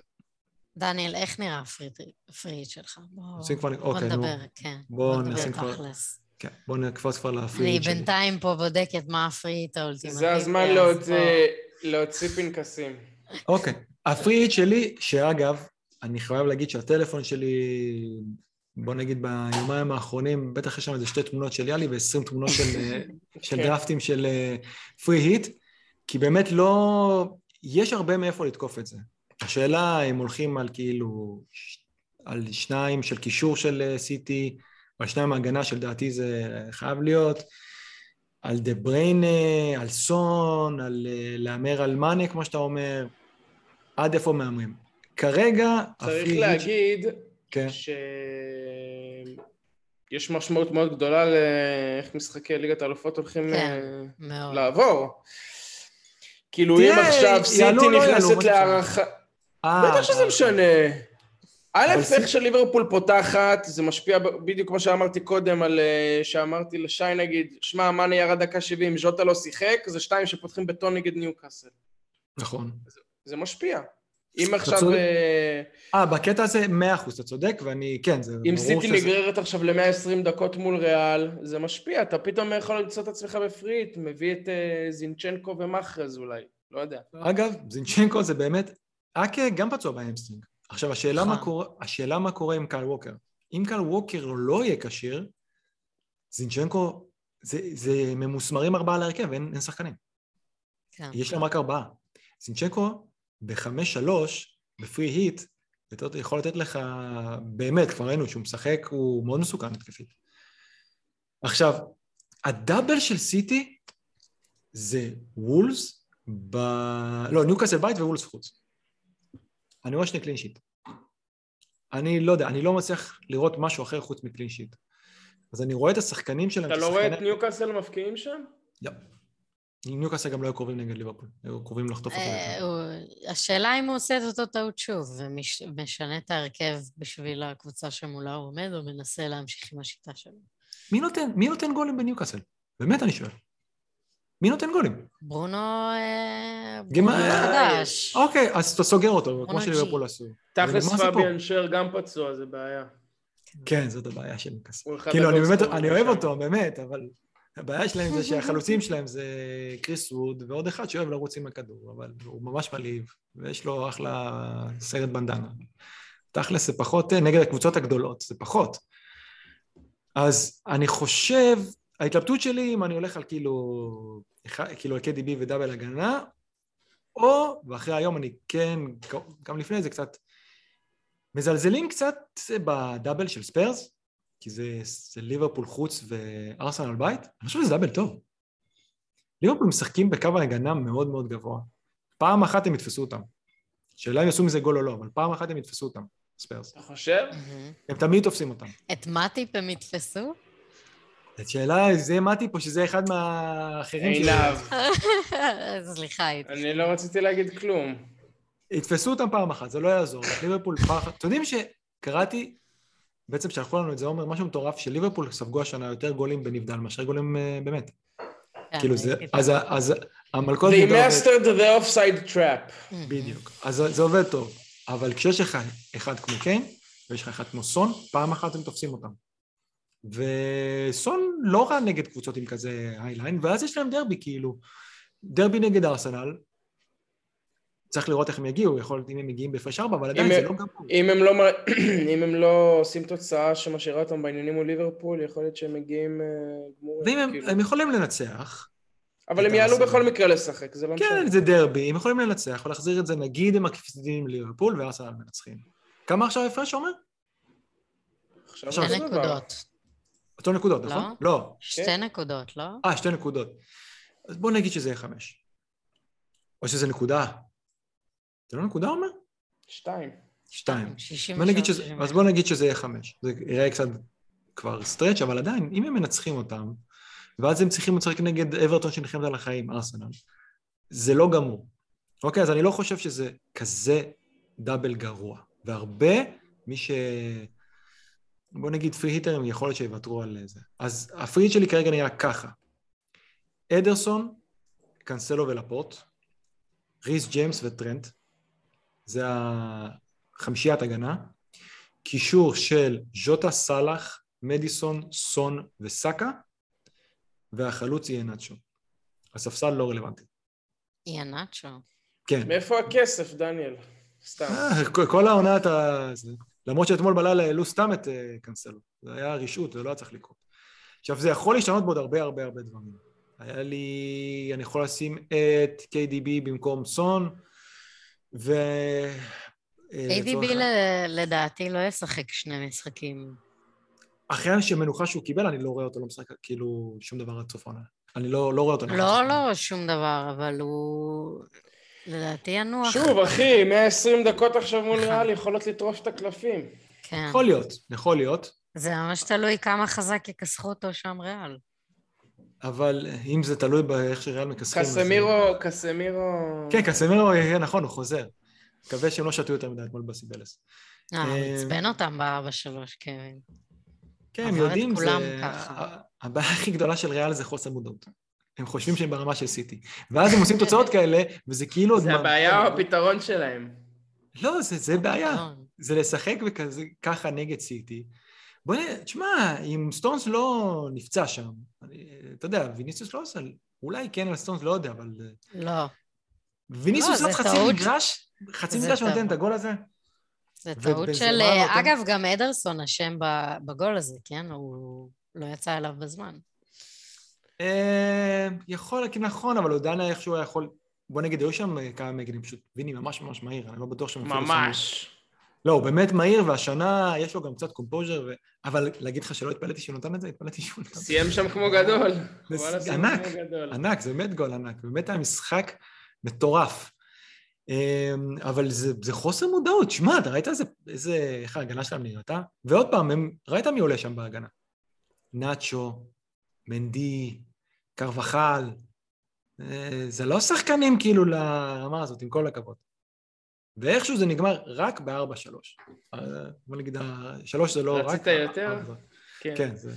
דניאל, איך נראה הפריט- הפריט שלך? בוא עושים כבר, בוא אוקיי. נדבר, כן. בואו נדבר תכלס. כן, בואו נקפוץ כבר אני ל free hit שלי. בינתיים פה בודקת מה ה free hit האולטימטיבי. זה הזמן אז להוציא- פנקסים. אוקיי. ה free hit שלי, שאגב, אני חייב להגיד שהטלפון שלי, בוא נגיד ביומיים האחרונים, בטח יש שם איזה שתי תמונות של יאלי ו-20 תמונות של, אה, של כן. דרפטים של פרי היט, כי באמת לא... יש הרבה מאיפה לתקוף את זה. השאלה אם הולכים על כאילו... על שניים של קישור של אה, סיטי, ועל שניים מהגנה שלדעתי זה חייב להיות, על דה בריינה, על סון, על אה, להמר על מאנה, כמו שאתה אומר, עד איפה מהמרים. כרגע... צריך היט- להגיד כן. שיש משמעות מאוד גדולה לאיך משחקי ליגת האלופות הולכים כן. אה, מאוד. לעבור. כאילו תראה, אם עכשיו סיטי לא מה נכנסת? להערכה... אה, בטח שזה משנה. א', איך סיטי- שליברפול פותחת, זה משפיע בדיוק כמו שאמרתי קודם, על אה, שאמרתי לשי נגיד, שמע, מאנה ירד דקה 70, ז'וטה לא שיחק, זה שתיים שפותחים בטון נגד ניוקאסל. נכון. זה משפיע. אם עכשיו... אה, אה, בקטע הזה מאה אחוז, אתה צודק, ואני, כן, זה אם ברור סיטי שזה... נגררת עכשיו ל-120 דקות מול ריאל, זה משפיע, אתה פתאום יכול למצוא את עצמך ב free hit, מביא את אה, זינצ'נקו ומחרז אולי, לא יודע. אגב, זינצ'נקו זה באמת, אקה גם פצוע ב hamstring. עכשיו, השאלה מה, נכון. קורה, השאלה מה קורה עם קייל ווקר. אם קייל ווקר לא יהיה כשיר, זינצ'נקו, זה, זה ממוסמרים ארבעה להרכב, אין, אין שחקנים. כן. יש להם רק ארבעה. זינצ'נקו, בחמש שלוש, בפרי היט, יכול לתת לך, באמת, כבר ראינו שהוא משחק, הוא מאוד מסוכן התקפית. עכשיו, הדאבל של סיטי זה וולס ב... לא, ניוקאסל בית ווולס חוץ. אני רואה שני קלין שיט. אני לא יודע, אני לא מצליח לראות משהו אחר חוץ מקלין שיט. אז אני רואה את השחקנים שלהם אתה לא רואה את ניוקאסל מפקיעים שם? לא. ניוקאסל גם לא היו קרובים נגד ליברפול, היו קרובים לחטוף אותו. אה, השאלה אם הוא עושה את אותו טעות שוב, ומשנה את ההרכב בשביל הקבוצה שמולה הוא עומד, או מנסה להמשיך עם השיטה שלו. מי נותן, מי נותן גולים בניוקאסל? באמת אני שואל. מי נותן גולים? ברונו... אה, ברונו חדש. אוקיי, אז אתה סוגר אותו, כמו. שליברפול עשו. תכלס. פביאן שר גם פצוע, זה בעיה. כן, זאת הבעיה של אחד כאילו, אני באמת, אני אוהב. אותו, באמת, אבל הבעיה שלהם זה שהחלוצים שלהם זה קריס ווד, ועוד אחד שאוהב לרוץ עם הכדור, אבל הוא ממש מלהיב, ויש לו אחלה סרט בנדנה. תכלס זה פחות, אה, נגד הקבוצות הגדולות, זה פחות. אז אני חושב, ההתלבטות שלי אם אני הולך על כאילו, כאילו על KDB ודאבל הגנה, או, ואחרי היום אני כן, גם לפני זה קצת, מזלזלים קצת ב double של ספרס, כי זה, זה ליברפול חוץ וארסנל בית, אני חושב שזה double טוב. ליברפול משחקים בקו ההגנה מאוד מאוד גבוה. פעם אחת הם יתפסו אותם. שאלה אם יעשו מזה גול או לא, אבל פעם אחת הם יתפסו אותם, ספרס. אתה חושב? הם תמיד תופסים אותם. את מאטיפ הם יתפסו? זאת שאלה, זה מאטיפ או שזה אחד מהאחרים שלי. עינב. סליחה, הייתי. אני לא רציתי להגיד כלום. יתפסו אותם פעם אחת, זה לא יעזור. ליברפול אחת... אתם יודעים שקראתי, בעצם שלחו לנו את זה, אומר, משהו מטורף, שליברפול ספגו השנה יותר גולים בנבדל מאשר גולים אה, באמת. כן, כאילו זה, אז, פה. המלכודת... They mastered the offside trap. מהמם. בדיוק. אז זה- זה עובד טוב. אבל כשיש לך אחד כמו קיין, ויש לך אחד כמו סון, פעם אחת הם תופסים אותם. וסון לא רע נגד קבוצות עם כזה היליין, ואז יש להם דרבי, כאילו. דרבי נגד ארסנל, צריך לראות איך הם יגיעו, יכול להיות אם הם מגיעים בהפרש ארבע, אבל עדיין זה הם- לא גמור. אם הם לא, אם הם לא עושים תוצאה שמשאירה אותם בעניינים מול ליברפול, יכול להיות שהם מגיעים אה, גמורים. ואם הם, כאילו. הם יכולים לנצח, אבל הם יעלו. בכל מקרה לשחק, זה לא משנה. כן, זה דרבי, הם יכולים לנצח ולהחזיר את זה, נגיד הם מפסידים ליברפול וארסנל מנצחים. כמה עכשיו ההפרש אומר? עכשיו. נקודות. אותו נקודות, לא. נכון? לא. שתי נקודות, לא? אה, שתי נקודות. אז בוא נגיד שזה יהיה חמש. או שזה נקודה. זה לא נקודה, אומר? שתיים. שתיים. 67, בוא נגיד שזה, 67. אז בוא נגיד שזה יהיה חמש. זה יראה קצת כבר סטרץ', אבל עדיין, אם הם מנצחים אותם, ואז הם צריכים לשחק נגד אברטון שנלחמת על החיים, ארסנל, זה לא גמור. אוקיי, אז אני לא חושב שזה כזה דאבל גרוע. והרבה, מי ש... בוא נגיד פרי היטרים, יכול להיות שיוותרו על זה. אז הפריט שלי כרגע נראה ככה. אדרסון, קנסלו ולפורט, ריס ג'יימס וטרנט, זה החמישיית הגנה. קישור של ז'וטה, סאלח, מדיסון, סון וסאקה, והחלוץ יהיה נאצ'ו. הספסל לא רלוונטי. יהיה נאצ'ו. כן. מאיפה הכסף, דניאל? סתם. אה, כל- כל העונה אתה... למרות שאתמול בלילה העלו סתם את אה, קנסלו. זה היה רשעות, זה לא היה צריך לקרות. עכשיו, זה יכול להשתנות בעוד הרבה הרבה הרבה דברים. היה לי... אני יכול לשים את KDB במקום סון, ו... אה, ל- לדעתי לא ישחק שני משחקים. אחרי המנוחה שהוא קיבל, אני לא רואה אותו לא משחק, כאילו, שום דבר עד סוף העונה. אני לא, לא רואה אותו. לא. לא, שום דבר, אבל הוא... לדעתי ינוח. שוב, אחי, 120 דקות עכשיו מול ריאל יכולות לטרוף את הקלפים. כן. יכול להיות, יכול להיות, זה ממש תלוי כמה חזק יכסחו אותו שם ריאל. אבל אם זה תלוי באיך שריאל מכסחים... קסמירו, קסמירו... כן, קסמירו, יהיה נכון, הוא חוזר. מקווה שהם לא שתו יותר מדי אתמול בסיבלס. אה, אה, עצבן אותם ב-4-3, כן. כן, הם יודעים, זה... הבעיה הכי גדולה של ריאל זה חוסר מודעות. הם חושבים שהם ברמה של סיטי. ואז הם עושים תוצאות כאלה, וזה כאילו... זה הבעיה או הפתרון שלהם? לא, זה, זה בעיה. נכון. זה לשחק וכזה, ככה נגד סיטי. בוא נראה, תשמע, אם סטונס לא נפצע שם, אני, אתה יודע, ויניסיוס לא עושה, אולי כן על סטונס, לא יודע, אבל... לא, ויניסיוס לא, עוד זה חצי. מגרש, חצי מגרש נותן. את הגול הזה? זה טעות של... נותן- אגב, גם אדרסון אשם ב- בגול הזה, כן? הוא לא יצא אליו בזמן. אה, יכול, נכון, אבל הוא דנה איכשהו היה יכול... בוא נגיד, היו שם אה, כמה מגנים, פשוט ויני ממש ממש מהיר, אני לא בטוח שהם ממש. לא, הוא באמת מהיר, והשנה יש לו גם קצת קומפוז'ר, ו... אבל להגיד לך שלא התפלאתי שהוא נתן את זה, התפלאתי שהוא נתן. סיים שם כמו גדול. ענק. ענק, זה באמת גול ענק, באמת היה משחק מטורף. אמ, אבל זה, זה חוסר מודעות, שמע, אתה ראית איזה, איזה, איך ההגנה שלהם נראתה? ועוד פעם, הם, ראית מי עולה שם בהגנה? נאצ'ו, מנדי, קרבחל, אה, זה לא שחקנים כאילו לרמה הזאת, עם כל הכבוד. ואיכשהו זה נגמר רק ב-4-3. אה, בוא נגיד, ה-3 זה לא רק... רצית יותר? כן, זה,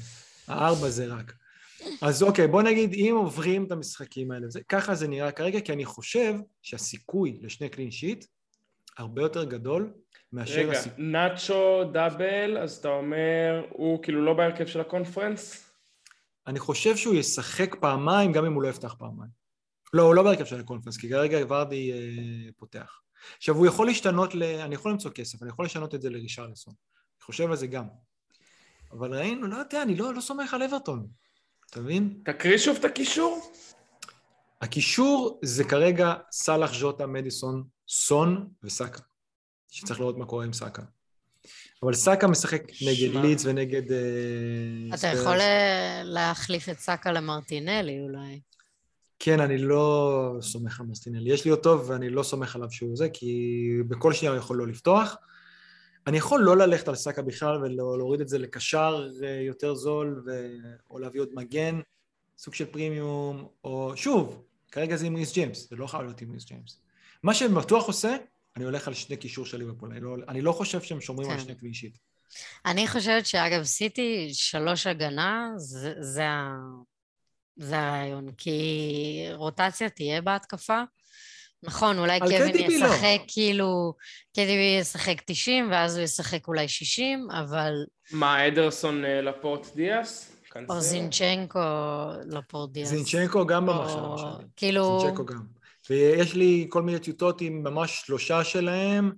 הארבע זה רק. אז אוקיי, בוא נגיד, אם עוברים את המשחקים האלה, זה, ככה זה נראה כרגע, כי אני חושב שהסיכוי לשני קלין שיט הרבה יותר גדול מאשר רגע, הסיכוי... נאצ'ו דאבל, אז אתה אומר, הוא כאילו לא בהרכב של הקונפרנס? אני חושב שהוא ישחק פעמיים, גם אם הוא לא יפתח פעמיים. לא, הוא לא בהרכב של הקונפרנס, כי כרגע ורדי אה, פותח. עכשיו, הוא יכול להשתנות ל... אני יכול למצוא כסף, אני יכול לשנות את זה לרישרלסון. אני חושב על זה גם. אבל ראינו, לא יודע, אני לא, לא סומך על אברטון. אתה מבין? תקריא שוב את הקישור. הקישור זה כרגע סאלח, ז'וטה, מדיסון, סון וסאקה. שצריך לראות מה קורה עם סאקה. אבל סאקה משחק נגד. לידס ונגד... אה, אתה. יכול אה, להחליף את סאקה למרטינלי אולי. כן, אני לא סומך על מסטינלי. יש לי אותו ואני לא סומך עליו שהוא זה, כי בכל שנייה הוא יכול לא לפתוח. אני יכול לא ללכת על סאקה בכלל ולהוריד את זה לקשר אה, יותר זול, ו... או להביא עוד מגן, סוג של פרימיום, או שוב, כרגע זה עם ריס ג'יימס, זה לא חייב להיות עם ריס ג'יימס. מה שאני בטוח עושה, אני הולך על שני קישור של ליברפול, אני לא, אני לא חושב שהם שומרים על כן. שני clean sheet. אני חושבת שאגב, סיטי, שלוש הגנה, זה, זה, הרעיון. כי רוטציה תהיה בהתקפה. נכון, אולי על קווין לא. ישחק כאילו, קווין ישחק 90, ואז הוא ישחק אולי 60, אבל... מה, אדרסון אה, לפורט דיאס? או זינצ'נקו לפורט דיאס. זינצ'נקו גם שלי. כאילו... זינצ'נקו גם. ויש לי כל מיני טיוטות עם ממש שלושה שלהם,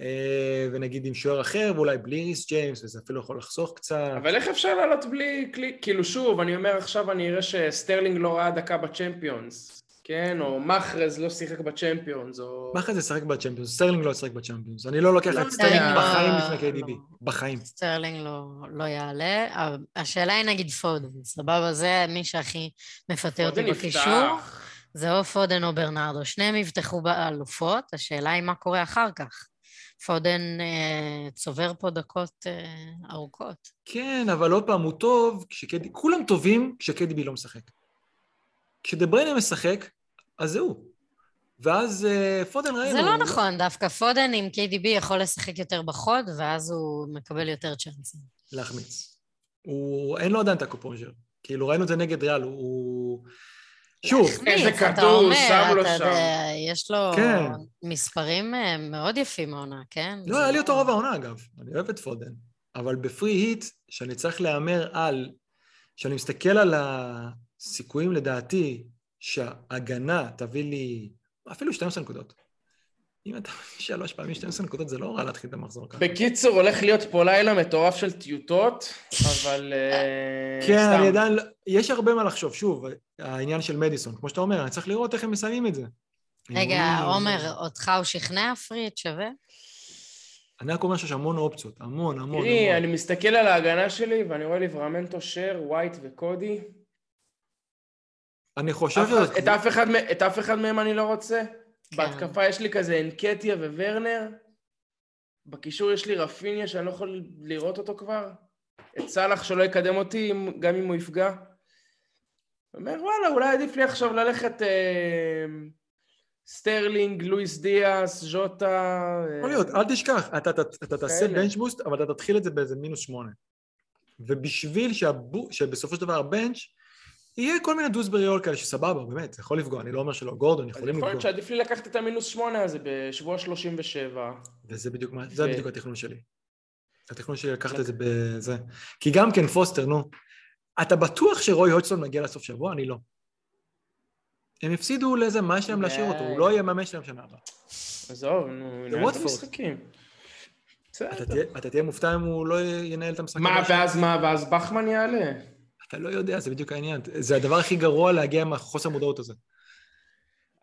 אה, ונגיד עם שוער אחר, ואולי בלי ריס ג'יימס, וזה אפילו יכול לחסוך קצת. אבל איך אפשר לעלות בלי קליק? כאילו שוב, אני אומר עכשיו אני אראה שסטרלינג לא ראה דקה בצ'מפיונס, כן? או מחרז לא שיחק בצ'מפיונס, או... זה ישחק בצ'מפיונס? סטרלינג לא ישחק בצ'מפיונס. אני לא לוקח לא את יודע. סטרלינג לא, בחיים לא. לפני KDB. בחיים. סטרלינג לא, לא יעלה. השאלה היא נגיד פודן, סבבה? זה מי שהכי מפתה אותי פודן בקישור. יפתח. זה או פודן או ברנרדו. שניהם יפתחו באלופות, השאלה היא מה קורה אחר כך. פודן אה, צובר פה דקות אה, ארוכות. כן, אבל עוד פעם, הוא טוב, כש KD... כולם טובים כש KDB לא משחק. כשדה בריינה משחק, אז זה הוא. ואז אה, פודן ראינו... זה לא נכון, דווקא פודן עם KDB יכול לשחק יותר בחוד, ואז הוא מקבל יותר צ'אנסים. להחמיץ. הוא... אין לו עדיין את ה composure. כאילו, ראינו את זה נגד ריאל, הוא... שוב, איזה כדור הוא שם לו שם. יש לו כן. מספרים אה, מאוד יפים מהעונה, כן? לא, היה לי אותו רוב העונה, אגב. אני אוהב את פודן. אבל ב free hit, שאני צריך להמר על... שאני מסתכל על הסיכויים, לדעתי, שההגנה תביא לי אפילו 12 נקודות. אם אתה שלוש פעמים 12 נקודות, זה לא רע להתחיל את המחזור ככה. בקיצור, הולך להיות פה לילה מטורף של טיוטות, אבל אה, כן. אני עדיין... לא- יש הרבה מה לחשוב. שוב, העניין של מדיסון, כמו שאתה אומר, אני צריך לראות איך הם מסיימים את זה. רגע, עומר, אותך הוא שכנע פריד, שווה? אני רק אומר שיש המון אופציות, המון, המון. תראי. אני מסתכל על ההגנה שלי, ואני רואה ליברמנטו, שר, ווייט וקודי. אני חושב שזה... את אף אחד מהם אני לא רוצה. כן. בהתקפה יש לי כזה אנקטיה וורנר. בקישור יש לי רפיניה שאני לא יכול לראות אותו כבר. את סאלח שלא יקדם אותי גם אם הוא יפגע. אומר וואלה אולי עדיף לי עכשיו ללכת אה, סטרלינג, לואיס דיאס, ז'וטה. אה, יכול להיות, אל תשכח, אתה, אתה, אתה תעשה כאלה. bench boost, אבל אתה תתחיל את זה באיזה מינוס שמונה. ובשביל שהבו, שבסופו של דבר הבנץ', יהיה כל מיני דיוסברי כאלה שסבבה, באמת, זה יכול לפגוע, אני לא אומר שלא, גורדון יכולים יכול להיות לפגוע. שעדיף לי לקחת את המינוס שמונה הזה בשבוע 37. וזה בדיוק, מה- זה ו- בדיוק התכנון שלי. התכנון שלי לקחת את זה בזה. כי גם כן, פוסטר, נו, אתה בטוח שרוי הודג'סון מגיע לסוף שבוע? אני לא. הם הפסידו לאיזה, מה יש להם להשאיר אותו? הוא לא יהיה מאמן שלהם שנה הבאה. עזוב, נו, זה ינהל את. המשחקים. אתה. תהיה- מופתע אם הוא לא ינהל את המשחק. מה? ואז מה, ואז בכמן יעלה? אתה לא יודע, זה בדיוק העניין. זה הדבר הכי גרוע להגיע מהחוסר מודעות הזה.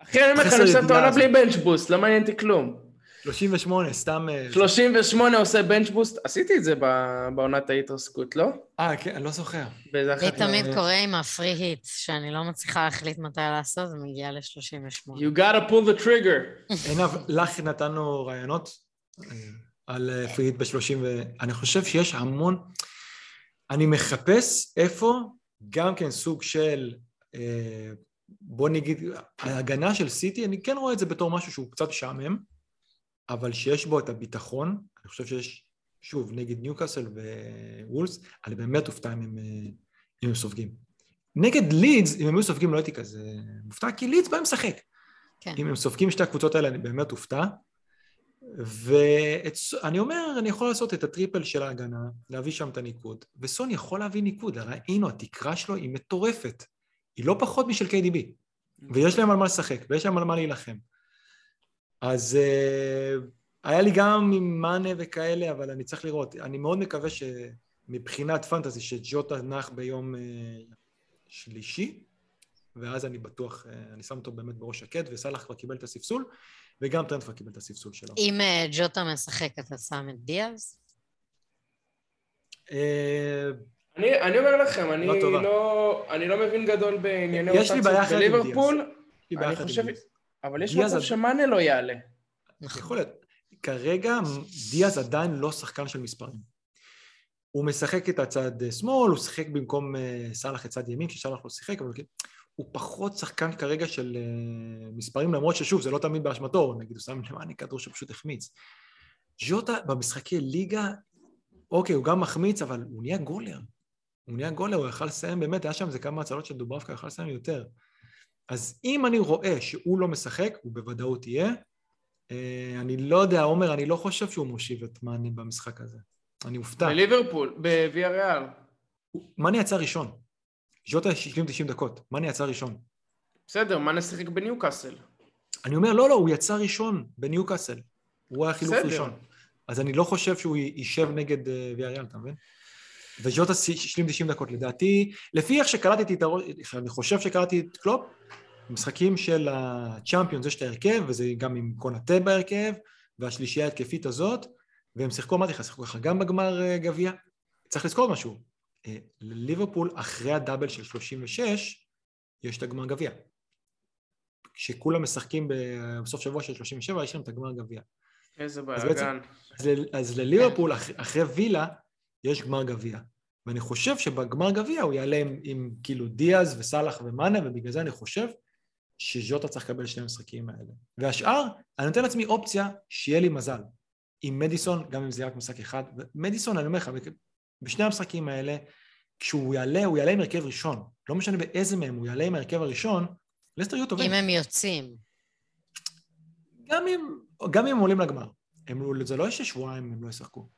אחי, אני אומר לך, אני עושה את העונה זה. בלי בנץ' בוסט, לא מעניין אותי כלום. 38, סתם... אה, 38 עושה בנץ' בוסט, עשיתי את זה ב- בעונת ההתרסקות, לא? אה, כן, אני לא זוכר. לי. תמיד אה, קורה עם הפרי היט, שאני לא מצליחה להחליט מתי לעשות, ומגיעה ל-38. You gotta pull the trigger. עינב, לך נתנו רעיונות אה, על אה, פריט ב-30 ו... אני חושב שיש המון... אני מחפש איפה גם כן סוג של... אה, בוא נגיד, ההגנה של סיטי, אני כן רואה את זה בתור משהו שהוא קצת משעמם, אבל שיש בו את הביטחון, אני חושב שיש, שוב, נגד ניוקאסל ווולס, אני באמת אופתע אם הם, אה, אם הם סופגים. נגד לידס, אם הם היו סופגים לא הייתי כזה מופתע, כי לידס בהם משחק. כן. אם הם סופגים שתי הקבוצות האלה, אני באמת אופתע. ואני אומר, אני יכול לעשות את הטריפל של ההגנה, להביא שם את הניקוד, וסון יכול להביא ניקוד, ראינו, התקרה שלו היא מטורפת. היא לא פחות משל KDB, ויש להם על מה לשחק, ויש להם על מה להילחם. אז uh, היה לי גם עם מאנה וכאלה, אבל אני צריך לראות. אני מאוד מקווה שמבחינת פנטזי, שג'וטה נח ביום uh, שלישי, ואז אני בטוח, uh, אני שם אותו באמת בראש שקט, וסאלח כבר קיבל את הספסול, וגם כבר קיבל את הספסול שלו. אם אה, ג'וטה משחק, אתה שם את דיאז? אה, אני אני אומר לכם, אני לא. לא אני לא מבין גדול בענייני עם בליברפול, יש לי בעיה אחת עם חושב- דיאז. אבל יש מצב שמאנה לא יעלה. נכון. יכול להיות. כרגע דיאז עדיין לא שחקן של מספרים. הוא משחק את הצד אה, שמאל, הוא שיחק במקום סאלח את צד ימין, כי סאלח לא שיחק, אבל כן, הוא פחות שחקן כרגע של אה, מספרים, למרות ששוב, זה לא תמיד באשמתו, נגיד הוא שם למעני כדור שפשוט החמיץ. ג'וטה במשחקי ליגה, אוקיי, הוא גם מחמיץ, אבל הוא נהיה גולר. הוא נהיה גולר, הוא יכל לסיים, באמת, היה שם איזה כמה הצלות של דוברבקה, הוא יכל לסיים יותר. אז אם אני רואה שהוא לא משחק, הוא בוודאות יהיה. אה, אני לא יודע, עומר, אני לא חושב שהוא מושיב את מאני במשחק הזה. אני אופתע. בליברפול, בוויה ריאל. מאני יצא ראשון. ז'וטה השלים 90 דקות, מאני יצא ראשון. בסדר, מאנה שיחק בניוקאסל. אני אומר, לא, לא, הוא יצא ראשון בניוקאסל. הוא היה חילוף. ראשון. אז אני לא חושב שהוא יישב נגד אה, ויאריאל, אתה מבין? וז'וטה השלים 90 דקות. לדעתי, לפי איך שקלטתי את הראש, אני חושב שקלטתי את קלופ, משחקים של הצ'אמפיונס, יש את ההרכב, וזה גם עם קונאטה בהרכב, והשלישייה ההתקפית הזאת, והם שיחקו, אמרתי לך, שיחקו ככה גם בגמר אה, גביע. צריך לזכור משהו, לליברפול, אחרי ה double של 36, יש את הגמר גביע. כשכולם משחקים בסוף שבוע של 37, יש להם את הגמר גביע. איזה בלאגן. אז, ל- אז לליברפול, אח, אחרי וילה, יש גמר גביע. ואני חושב שבגמר גביע הוא יעלה עם, עם כאילו דיאז וסאלח ומאנה, ובגלל זה אני חושב שז'וטה צריך לקבל שני המשחקים האלה. והשאר, אני נותן לעצמי אופציה שיהיה לי מזל. עם מדיסון, גם אם זה רק משחק אחד. מדיסון, אני אומר לך, בשני המשחקים האלה, כשהוא יעלה, הוא יעלה עם הרכב ראשון. לא משנה באיזה מהם, הוא יעלה עם ההרכב הראשון, לסטר יהיו טובים. אם הם יוצאים. גם אם, גם אם הם עולים לגמר. הם, זה לא ששבועיים הם לא ישחקו.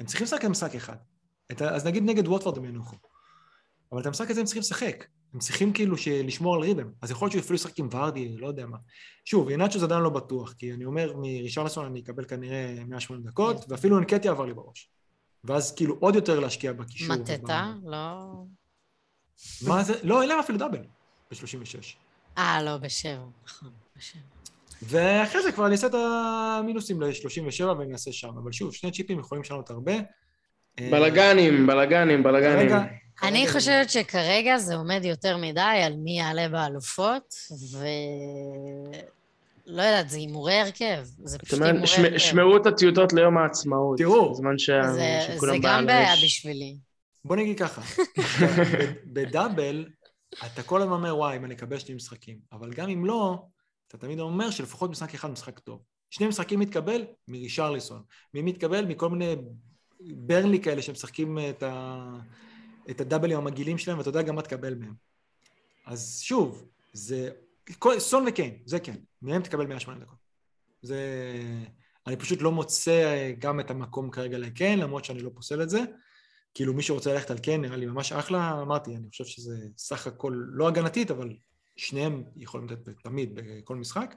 הם צריכים לשחק משחק אחד. את, אז נגיד נגד ווטפורד הם ינוחו. אבל את המשחק הזה הם צריכים לשחק. הם צריכים כאילו לשמור על ריתם. אז יכול להיות שהוא אפילו ישחק עם ורדי, לא יודע מה. שוב, אינצ'ו זה עדיין לא בטוח, כי אני אומר, מראשון אני אקבל כנראה 180 דקות, ואפילו אנקטי עבר לי בראש. ואז כאילו עוד יותר להשקיע בקישור. מטטה? לא... וב- מה זה? לא, אין להם אפילו דאבל ב-36. אה, לא, בשבע, נכון, בשבע. ואחרי זה כבר אני אעשה את המינוסים ל-37 ואני אעשה שם. אבל שוב, שני צ'יפים יכולים לשנות הרבה. אה, בלאגנים, בלאגנים, בלאגנים. כרגע- אני חושבת שכרגע זה עומד יותר מדי על מי יעלה באלופות, ו... לא יודעת, זה הימורי הרכב. זה פשוט הימורי הרכב. שמעו את הטיוטות ליום העצמאות. תראו. בזמן זה- שכולם זה בעל גם בעיה. בשבילי. בוא נגיד ככה, בדאבל, אתה כל הזמן אומר, וואי, אם אני אקבל שני משחקים. אבל גם אם לא, אתה תמיד אומר שלפחות משחק אחד משחק טוב. שני משחקים מתקבל מרישרליסון. מי מתקבל? מכל מיני ברנלי כאלה שמשחקים את, ה... את הדאבלים המגעילים שלהם, ואתה יודע גם מה תקבל מהם. אז שוב, זה... סון וקיין, זה כן. מהם תקבל 180 דקות. זה... אני פשוט לא מוצא גם את המקום כרגע לקיין, למרות שאני לא פוסל את זה. כאילו מי שרוצה ללכת על כן, נראה לי ממש אחלה, אמרתי, אני חושב שזה סך הכל לא הגנתית, אבל שניהם יכולים לתת תמיד בכל משחק.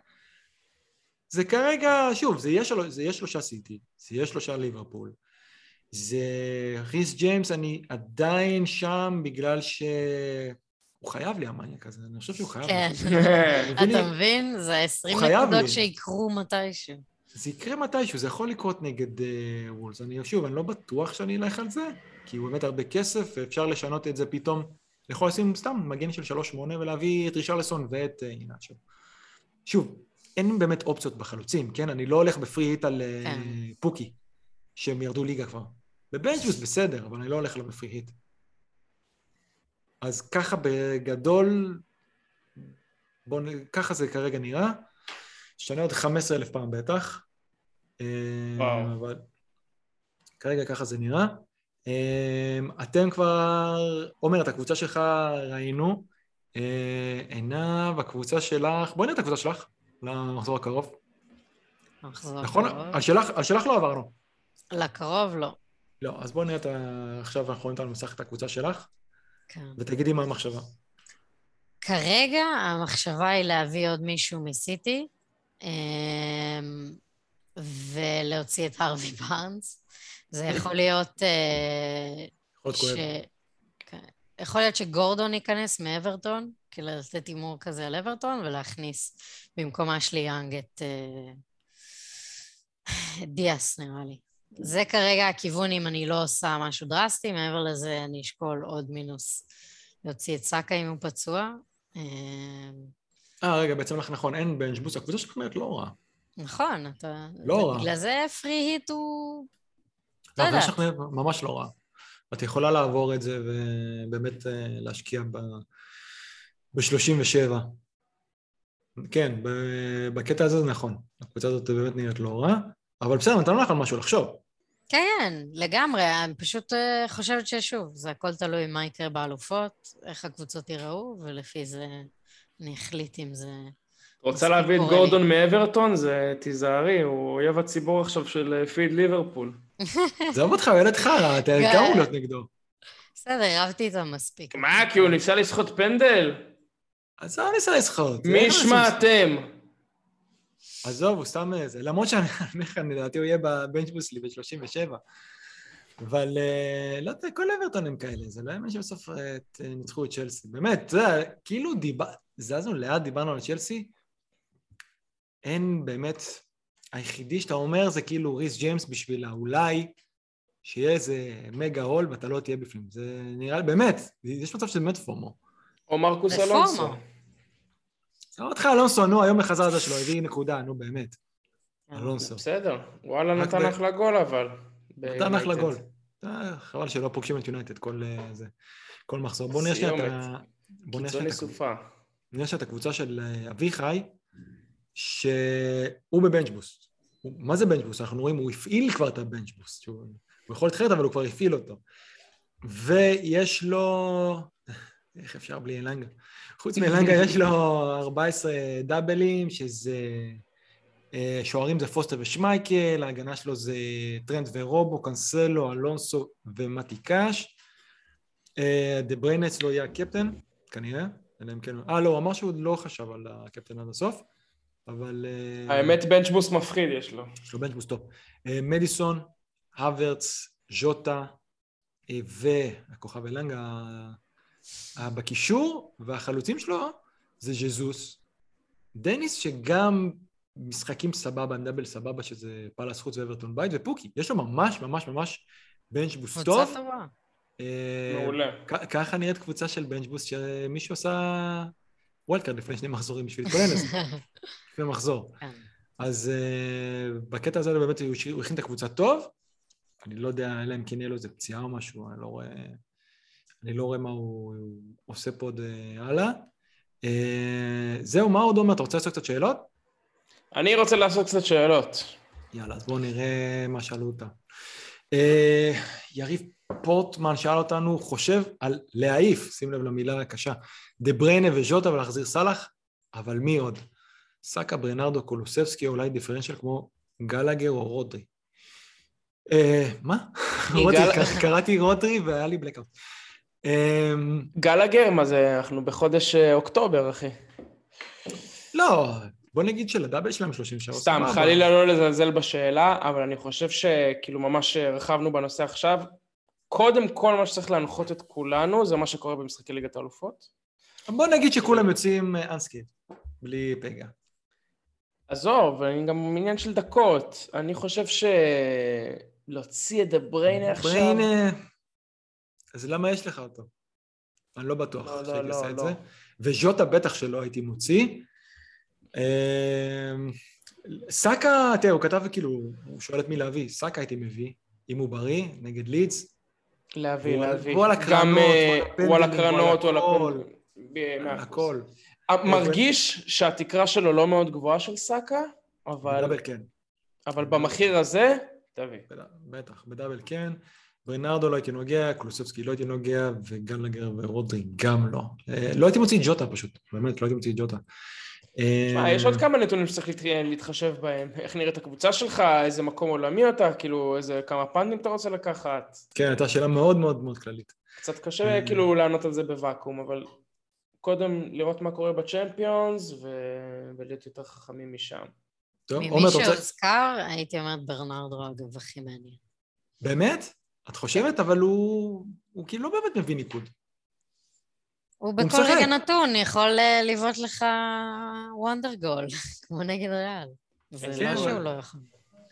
זה כרגע, שוב, זה יהיה, של... זה יהיה שלושה סיטי, זה יהיה שלושה ליברפול. זה ריס ג'יימס, אני עדיין שם בגלל שהוא חייב לי המאניה כזה, אני חושב שהוא חייב כן. לי. לי? אתה מבין? זה 20 הוא חייב נקודות. שיקרו מתישהו. זה יקרה מתישהו, זה יכול לקרות נגד uh, וולס. אני שוב, אני לא בטוח שאני אלך על זה, כי הוא באמת הרבה כסף, ואפשר לשנות את זה פתאום. אני יכול לשים סתם מגן של 3-8 ולהביא את רישרלסון ואת אינאצ'ו. שוב, אין באמת אופציות בחלוצים, כן? אני לא הולך בפרי היט על uh, כן. פוקי, שהם ירדו ליגה כבר. בבנצ'וס בסדר, אבל אני לא הולך עליו בפרי היט. אז ככה בגדול, בוא, נ- ככה זה כרגע נראה. שנה עוד 15 אלף פעם בטח. אה, וואו. אבל כרגע ככה זה נראה. אה, אתם כבר, עומר, את הקבוצה שלך ראינו. אה, עינב, הקבוצה שלך, בואי נראה את הקבוצה שלך למחזור הקרוב. נכון? על שלך, על שלך לא עברנו. לקרוב לא. לא, אז בואי נראה את ה... עכשיו אנחנו רואים את המסך את הקבוצה שלך, כן. ותגידי מה המחשבה. כרגע המחשבה היא להביא עוד מישהו מסיטי, אמ, ולהוציא את הרווי בארנס. זה יכול להיות... אה, יכול להיות כואב. כן. יכול להיות שגורדון ייכנס מאברטון, כאילו לתת הימור כזה על אברטון, ולהכניס במקום אשלי יאנג אה, את דיאס, נראה לי. זה כרגע הכיוון אם אני לא עושה משהו דרסטי, מעבר לזה אני אשקול עוד מינוס להוציא את סאקה אם הוא פצוע. אה, רגע, בעצם לך נכון, אין bench boost, הקבוצה שלך נראית לא רע. נכון, אתה... לא רע. בגלל זה free hit הוא... לא, לא יודעת. יש לך ממש לא רע. את יכולה לעבור את זה ובאמת אה, להשקיע ב... ב-37. כן, בקטע הזה זה נכון. הקבוצה הזאת באמת נראית לא רע, אבל בסדר, נתנו לך על משהו לחשוב. כן, כן, לגמרי. אני פשוט אה, חושבת ששוב, זה הכל תלוי מה יקרה באלופות, איך הקבוצות ייראו, ולפי זה אני אחליט אם זה... רוצה להביא את קורה לי. גורדון מאברטון? זה תיזהרי, הוא אויב הציבור עכשיו של אה, פיד ליברפול. עזוב אותך, ילד חרא, אתה כן. כמה הוא להיות נגדו. בסדר, רבתי איתם מספיק. מה, כי הוא ניסה לסחוט פנדל? עזוב, אני ניסה לסחוט. מי ישמע אתם? עזוב, הוא סתם איזה, למרות שאני אומר לך, לדעתי הוא יהיה בבנצ'בוס שלי ב-37. אבל אה, לא יודע, כל אברטון הם כאלה, זה לא יאמן שבסוף אה, אה, ניצחו את צ'לסי. באמת, אתה יודע, כאילו דיבר... זזנו לאט, דיברנו על צ'לסי, אין באמת... היחידי שאתה אומר זה כאילו ריס ג'יימס בשבילה, אולי שיהיה איזה מגה הול ואתה לא תהיה בפנים. זה נראה לי, באמת, יש מצב שזה באמת פומו. או מרקוס אלונסו. אותך, אלונסו, נו, היום בחזר הזה שלו, הביא נקודה, נו באמת. אלונסו. בסדר. וואלה, נתן אחלה גול אבל. נתן אחלה. גול. אה, חבל שלא פוגשים את יונייטד כל אה, זה. כל מחזור. בואו נראה שנייה את ה... סיומת. בואו נראה קיצוני שנייה את הקבוצה. סופה. נראה שאת הקבוצה של אה, אביחי, שהוא. הוא- מה זה bench boost? אנחנו רואים, הוא הפעיל כבר את. שהוא הוא יכול להתחרט, אבל הוא כבר הפעיל אותו. ויש לו... איך אפשר בלי אלנגה? חוץ מאלנגה יש לו 14 דאבלים, שזה... אה, שוערים זה פוסטר ושמייקל, ההגנה שלו זה טרנד ורובו, קנסלו, אלונסו ומאטי קאש. אה, דה בריינה אצלו יהיה הקפטן, כנראה, אלא אם כן... אה, לא, הוא אמר שהוא לא חשב על הקפטן עד הסוף, אבל... אה, האמת, bench boost מפחיד יש לו. יש לו bench boost טוב. מדיסון, הברץ, ז'וטה, והכוכב אלנגה בקישור, והחלוצים שלו זה ז'זוס. דניס שגם משחקים סבבה, עם double סבבה, שזה פאלאס חוץ ואברטון בית, ופוקי. יש לו ממש ממש ממש bench boost טוב. קבוצה טובה. אה, מעולה. כ- ככה נראית קבוצה של bench boost שמישהו עשה וולקארד לפני שני מחזורים בשביל להתכונן לזה, לפני מחזור. כן. אז uh, בקטע הזה באמת הוא הכין את הקבוצה טוב, אני לא יודע, אלא אם כן יהיה לו איזה פציעה או משהו, אני לא רואה, אני לא רואה מה הוא, הוא עושה פה עוד uh, הלאה. Uh, זהו, מה עוד אומר? אתה רוצה לעשות קצת שאלות? אני רוצה לעשות קצת שאלות. יאללה, אז בואו נראה מה שאלו אותה. Uh, יריב פורטמן שאל אותנו, חושב על להעיף, שים לב למילה הקשה, דה בריינה וז'וטה ולהחזיר סאלח, אבל מי עוד? סאקה, ברנרדו, קולוסבסקי, או אולי דיפרנציאל כמו גלגר או רודרי. אה, מה? קראתי רודרי והיה לי בלקאוט. אה, גלגר, מה זה, אנחנו בחודש אה, אוקטובר, אחי. לא, בוא נגיד שלדאבל שלהם 30 שעות. סתם. חלילה לא לזלזל בשאלה, אבל אני חושב שכאילו ממש הרחבנו בנושא עכשיו. קודם כל, מה שצריך להנחות את כולנו זה מה שקורה במשחקי ליגת האלופות. בוא נגיד שכולם יוצאים אנסקיד, בלי פגע. עזוב, אני גם עניין של דקות. אני חושב שלהוציא את דה בריינה עכשיו... בריינה, אז למה יש לך אותו? אני לא בטוח לא, לא, שהייתי לא, עושה את לא. זה. וז'וטה בטח שלא הייתי מוציא. אמ, סאקה, תראה, הוא כתב כאילו, הוא שואל את מי להביא, סאקה הייתי מביא, אם הוא בריא, נגד לידס. להביא, להביא. הוא על הקרנות, אה, הוא על הקרנות, הוא על הכל. הכל. מרגיש שהתקרה שלו לא מאוד גבוהה של סאקה, אבל, בדאבל כן, אבל במחיר הזה, תביא. בטח, בדאבל כן. ברנרדו לא הייתי נוגע, קלוסובסקי לא הייתי נוגע, וגלגר ורודרי גם לא. אה, לא הייתי מוציא ג'וטה פשוט, באמת, לא הייתי מוציא ג'וטה. תשמע, אה, יש עוד כמה נתונים שצריך להת- להתחשב בהם. איך נראית הקבוצה שלך, איזה מקום עולמי אתה, כאילו, איזה כמה פאנדים אתה רוצה לקחת. כן, הייתה שאלה מאוד מאוד מאוד כללית. קצת קשה אה. כאילו לענות על זה בוואקום, אבל קודם לראות מה קורה בצ'מפיונס ו... ולהיות יותר חכמים משם. טוב, עומר, ממי אתה רוצה... שהוזכר, הייתי אומרת ברנרדו, אגב, הכי מעניין. באמת? את חושבת? אבל הוא... הוא כאילו לא באמת מביא ניקוד. הוא בכל משחק. רגע נתון יכול אה, לבעוט לך וונדר גול, כמו נגד ריאל. זה כן, לא אבל- שהוא לא יכול.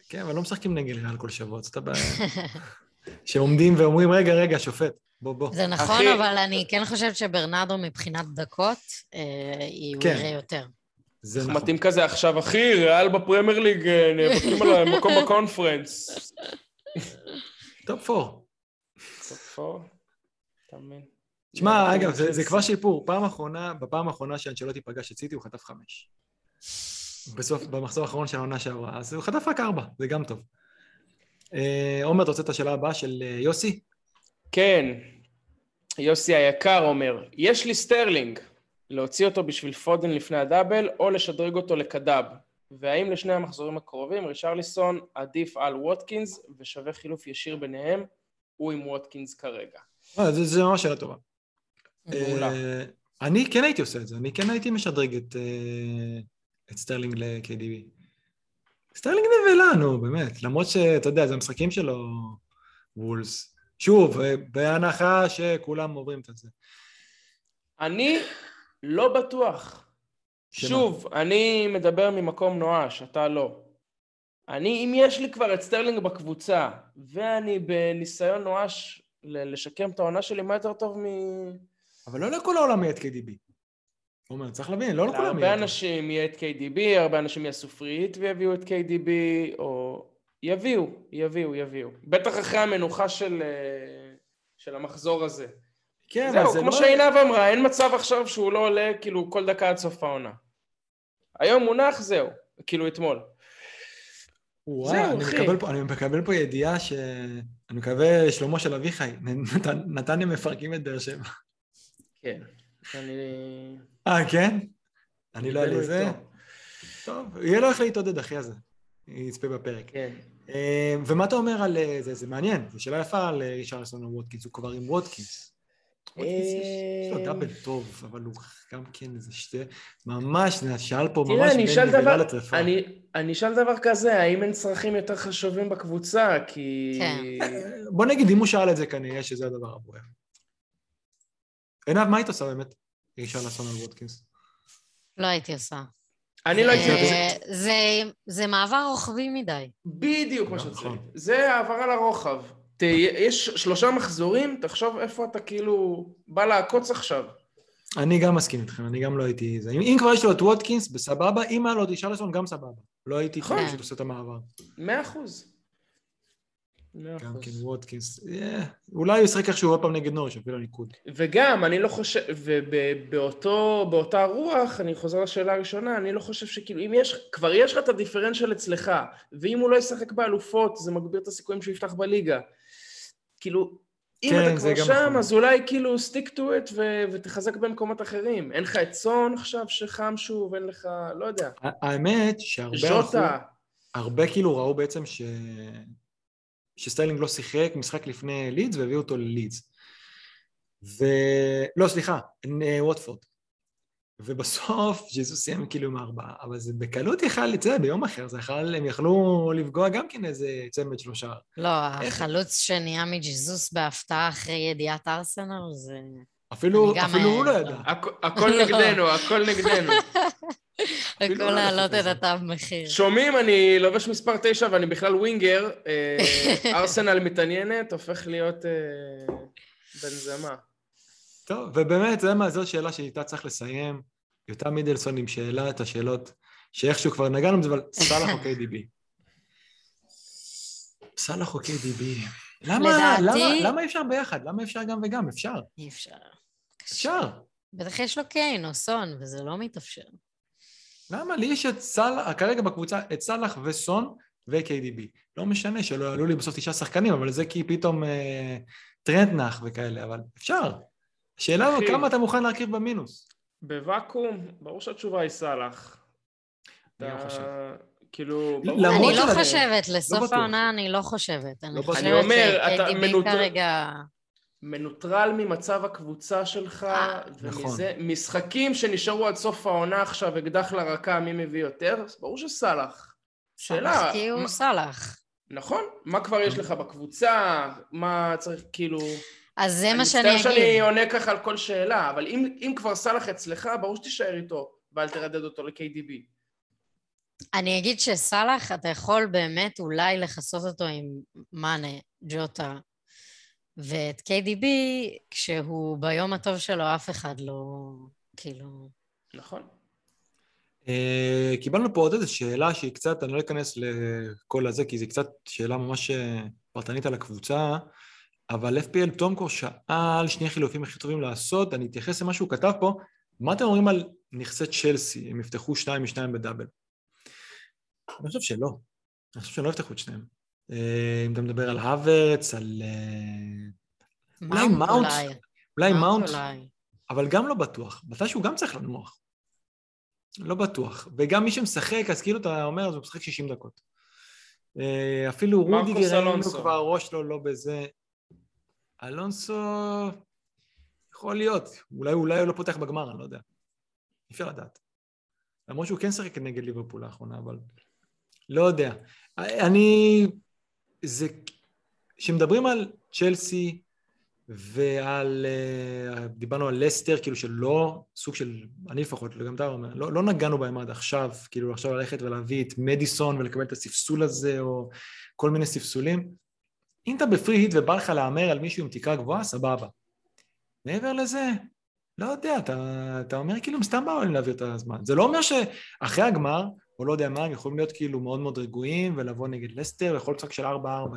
כן, אבל לא משחקים נגד ריאל כל שבוע, זאת הבעיה. שעומדים ואומרים, רגע, רגע, שופט, בוא, בוא. זה נכון, אחי- אבל אני כן חושבת שברנרדו מבחינת דקות, אה, הוא כן. יראה יותר. זה נכון. מתאים כזה עכשיו, אחי, ריאל בפרמייר ליג אה, נאבקים על המקום בקונפרנס. top four. top four, אתה מבין? תשמע, אגב, זה. כבר שיפור. פעם אחרונה, בפעם האחרונה שאנצ'לוטי פגש את סיטי, הוא חטף חמש. בסוף, במחזור האחרון של העונה שעברה, אז הוא חטף רק ארבע, זה גם טוב. אה, עומר, אתה רוצה את השאלה הבאה של אה, יוסי? כן, יוסי היקר אומר, יש לי סטרלינג, להוציא אותו בשביל פודן לפני ה double, או לשדרג אותו ל KDB. והאם לשני המחזורים הקרובים רישרליסון עדיף על ווטקינס ושווה חילוף ישיר ביניהם, הוא עם ווטקינס כרגע. אה, זה, זה ממש שאלה טובה. מעולה. אה, אני כן הייתי עושה את זה, אני כן הייתי משדרג את, אה, סטרלינג ל-KDB. סטרלינג נבלה, נו, באמת. למרות שאתה יודע, זה המשחקים שלו, וולס. שוב, אה, בהנחה שכולם עוברים את זה. אני לא בטוח. שמה? שוב, אני מדבר ממקום נואש, אתה לא. אני, אם יש לי כבר את סטרלינג בקבוצה, ואני בניסיון נואש לשקם את העונה שלי, מה יותר טוב מ... אבל לא לכל העולם יהיה את KDB. עומר, צריך להבין, לא לכולם יהיה להרבה אותו. אנשים יהיה את KDB, הרבה אנשים יעשו free hit ויביאו את KDB, או יביאו, יביאו, יביאו. בטח אחרי המנוחה של, אה, של המחזור הזה. כן, זהו, אז זה כמו לא- שעינב אמרה, אין מצב עכשיו שהוא לא עולה כאילו כל דקה עד סוף העונה. היום מונח, זהו, כאילו אתמול. וואו, זהו, אני אחי. מקבל פה- אני מקבל פה ידיעה ש... אני מקווה, שלמה של אביחי, נת- נתניה מפרקים את באר שבע. כן. אני... אה, כן? אני לא יודע זה. טוב, יהיה לו איך להתעודד, אחי הזה. יצפה בפרק. כן. אה, ומה אתה אומר על אה, זה? זה מעניין, זו שאלה יפה על אה, רישרלסון וווטקינס, הוא כבר עם ווטקינס. יש לו אה, דאבל טוב, אבל הוא גם כן איזה שתי... ממש, שאל פה ממש אני בין נבלה לטרפה. אני, אשאל דבר כזה, האם אין צרכים יותר חשובים בקבוצה? כי... כן. בוא נגיד, אם הוא שאל את זה כנראה שזה הדבר הבוער. עינב, מה היית עושה באמת? רישרלסון על ווטקינס. לא הייתי עושה. אני לא הייתי... אה, זה- זה מעבר רוחבי מדי. בדיוק מה. נכון. להגיד. זה העברה לרוחב. ת- יש שלושה מחזורים, תחשוב איפה אתה כאילו בא לעקוץ עכשיו. אני גם מסכים איתכם, אני גם לא הייתי... זה. אם, אם כבר יש לו את ווטקינס, בסבבה, אם היה לו את רישרלסון, גם סבבה. לא הייתי נכון. כאילו פשוט עושה את המעבר. מאה אחוז. גם כן אחוז. ווטקינס. אה, אולי הוא ישחק איכשהו עוד פעם נגד נוריש, אפילו ניקוד. וגם, אני לא חושב, ובאותו, באותה רוח, אני חוזר לשאלה הראשונה, אני לא חושב שכאילו, אם יש, כבר יש לך את הדיפרנציאל אצלך, ואם הוא לא ישחק באלופות, זה מגביר את הסיכויים שהוא יפתח בליגה. כאילו, אם כן, אתה כבר שם, נכון. אז אולי כאילו stick to it ו- ותחזק במקומות אחרים. אין לך את סון עכשיו שחם שוב, אין לך, לא יודע. האמת שהרבה ז'וטה, הרבה כאילו ראו בעצם ש... שסטיילינג לא שיחק משחק לפני לידס והביאו אותו ללידס. ו... לא, סליחה, נ- ווטפורד. ובסוף ג'זוס סיים כאילו עם ארבעה, אבל זה בקלות יכל, אתה יודע, ביום אחר, זה יכול, הם יכלו לפגוע גם כן איזה צמד שלושה. לא, החלוץ שנהיה מג'יזוס בהפתעה אחרי ידיעת ארסנל, זה... אפילו, אפילו הוא לא ידע. הכ- הכל לא. נגדנו, הכל נגדנו. אפילו הכל לא להעלות את. התו מחיר. שומעים, אני לובש מספר תשע ואני בכלל ווינגר, אה, ארסנל מתעניינת, הופך להיות אה, בן זמה. טוב, ובאמת, זה מה, זו שאלה שאיתה צריך לסיים. יותם מידלסון עם שאלה, את השאלות, שאיכשהו כבר נגענו בזה, אבל סאלח או KDB. סאלח או KDB. למה, לדעתי- למה, למה אפשר ביחד? למה אפשר גם וגם? אפשר. אי אפשר. אפשר. בטח יש לו קיין או סון, וזה לא מתאפשר. למה? לי יש את סאלח, כרגע בקבוצה, את סאלח וסון ו-KDB. לא משנה שלא יעלו לי בסוף תשעה שחקנים, אבל זה כי פתאום אה, טרנט נח וכאלה, אבל אפשר. השאלה היא אחי. כמה אתה מוכן להרכיב במינוס. בוואקום, ברור שהתשובה היא סאלח. אני לא חושב. כאילו. למרות אני לא שלדרך, חושבת, לסוף בטוח. העונה אני לא חושבת. אני. חושבת אני אומר, אתה ש-KDB מנוטר- כרגע... מנוטרל ממצב הקבוצה שלך, אה, נכון. ומזה, משחקים שנשארו עד סוף העונה עכשיו, אקדח לרקה, מי מביא יותר? אז ברור שסאלח. שאלה, סאלח כי הוא מה- סאלח. נכון, מה כבר יש לך בקבוצה, מה צריך, כאילו... אז זה מה שאני אני מצטער שאני אגיד. עונה ככה על כל שאלה, אבל אם, אם כבר סאלח אצלך, ברור שתישאר איתו, ואל תרדד אותו ל-KDB. אני אגיד שסאלח, אתה יכול באמת אולי לכסות אותו עם מאנה, ג'וטה, ואת KDB, כשהוא ביום הטוב שלו, אף אחד לא... כאילו... נכון. אה, קיבלנו פה עוד איזו שאלה שהיא קצת, אני לא אכנס לכל הזה, כי זו קצת שאלה ממש אה, פרטנית על הקבוצה, אבל FPL תומקור שאל שני חילופים הכי טובים לעשות, אני אתייחס למה שהוא כתב פה, מה אתם אומרים על נכסי צ'לסי, הם יפתחו שניים משניים בדאבל? אני חושב שלא, אני חושב שהם לא יפתחו את שניהם. אה, אם אתה מדבר על האוורץ, על... אה, אולי מאונט, אולי. מאונט. אבל גם לא בטוח. מתישהו גם צריך לנוח. לא בטוח. וגם מי שמשחק, אז כאילו אתה אומר, אז הוא משחק 60 דקות. אה, אפילו רודיגר, ראינו אלונסו. כבר הראש שלו לא בזה. אלונסו, יכול להיות. אולי, הוא לא פותח בגמר, אני לא יודע. אי אפשר לדעת. למרות שהוא כן שיחק נגד ליברפול לאחרונה, אבל לא יודע. אני... זה... כשמדברים על צ'לסי, ועל... אה, דיברנו על לסטר, כאילו שלא, סוג של, אני לפחות, גם אתה אומר, לא, לא נגענו בהם עד עכשיו, כאילו עכשיו ללכת ולהביא את מדיסון ולקבל את הספסול הזה, או כל מיני ספסולים. אם אתה בפרי היט ובא לך להמר על מישהו עם תקרה גבוהה, סבבה. מעבר לזה, לא יודע, אתה, אתה אומר כאילו הם סתם באו להם להעביר את הזמן. זה לא אומר שאחרי הגמר, או לא יודע מה, הם יכולים להיות כאילו מאוד מאוד רגועים ולבוא נגד לסטר, יכול להיות של 4-4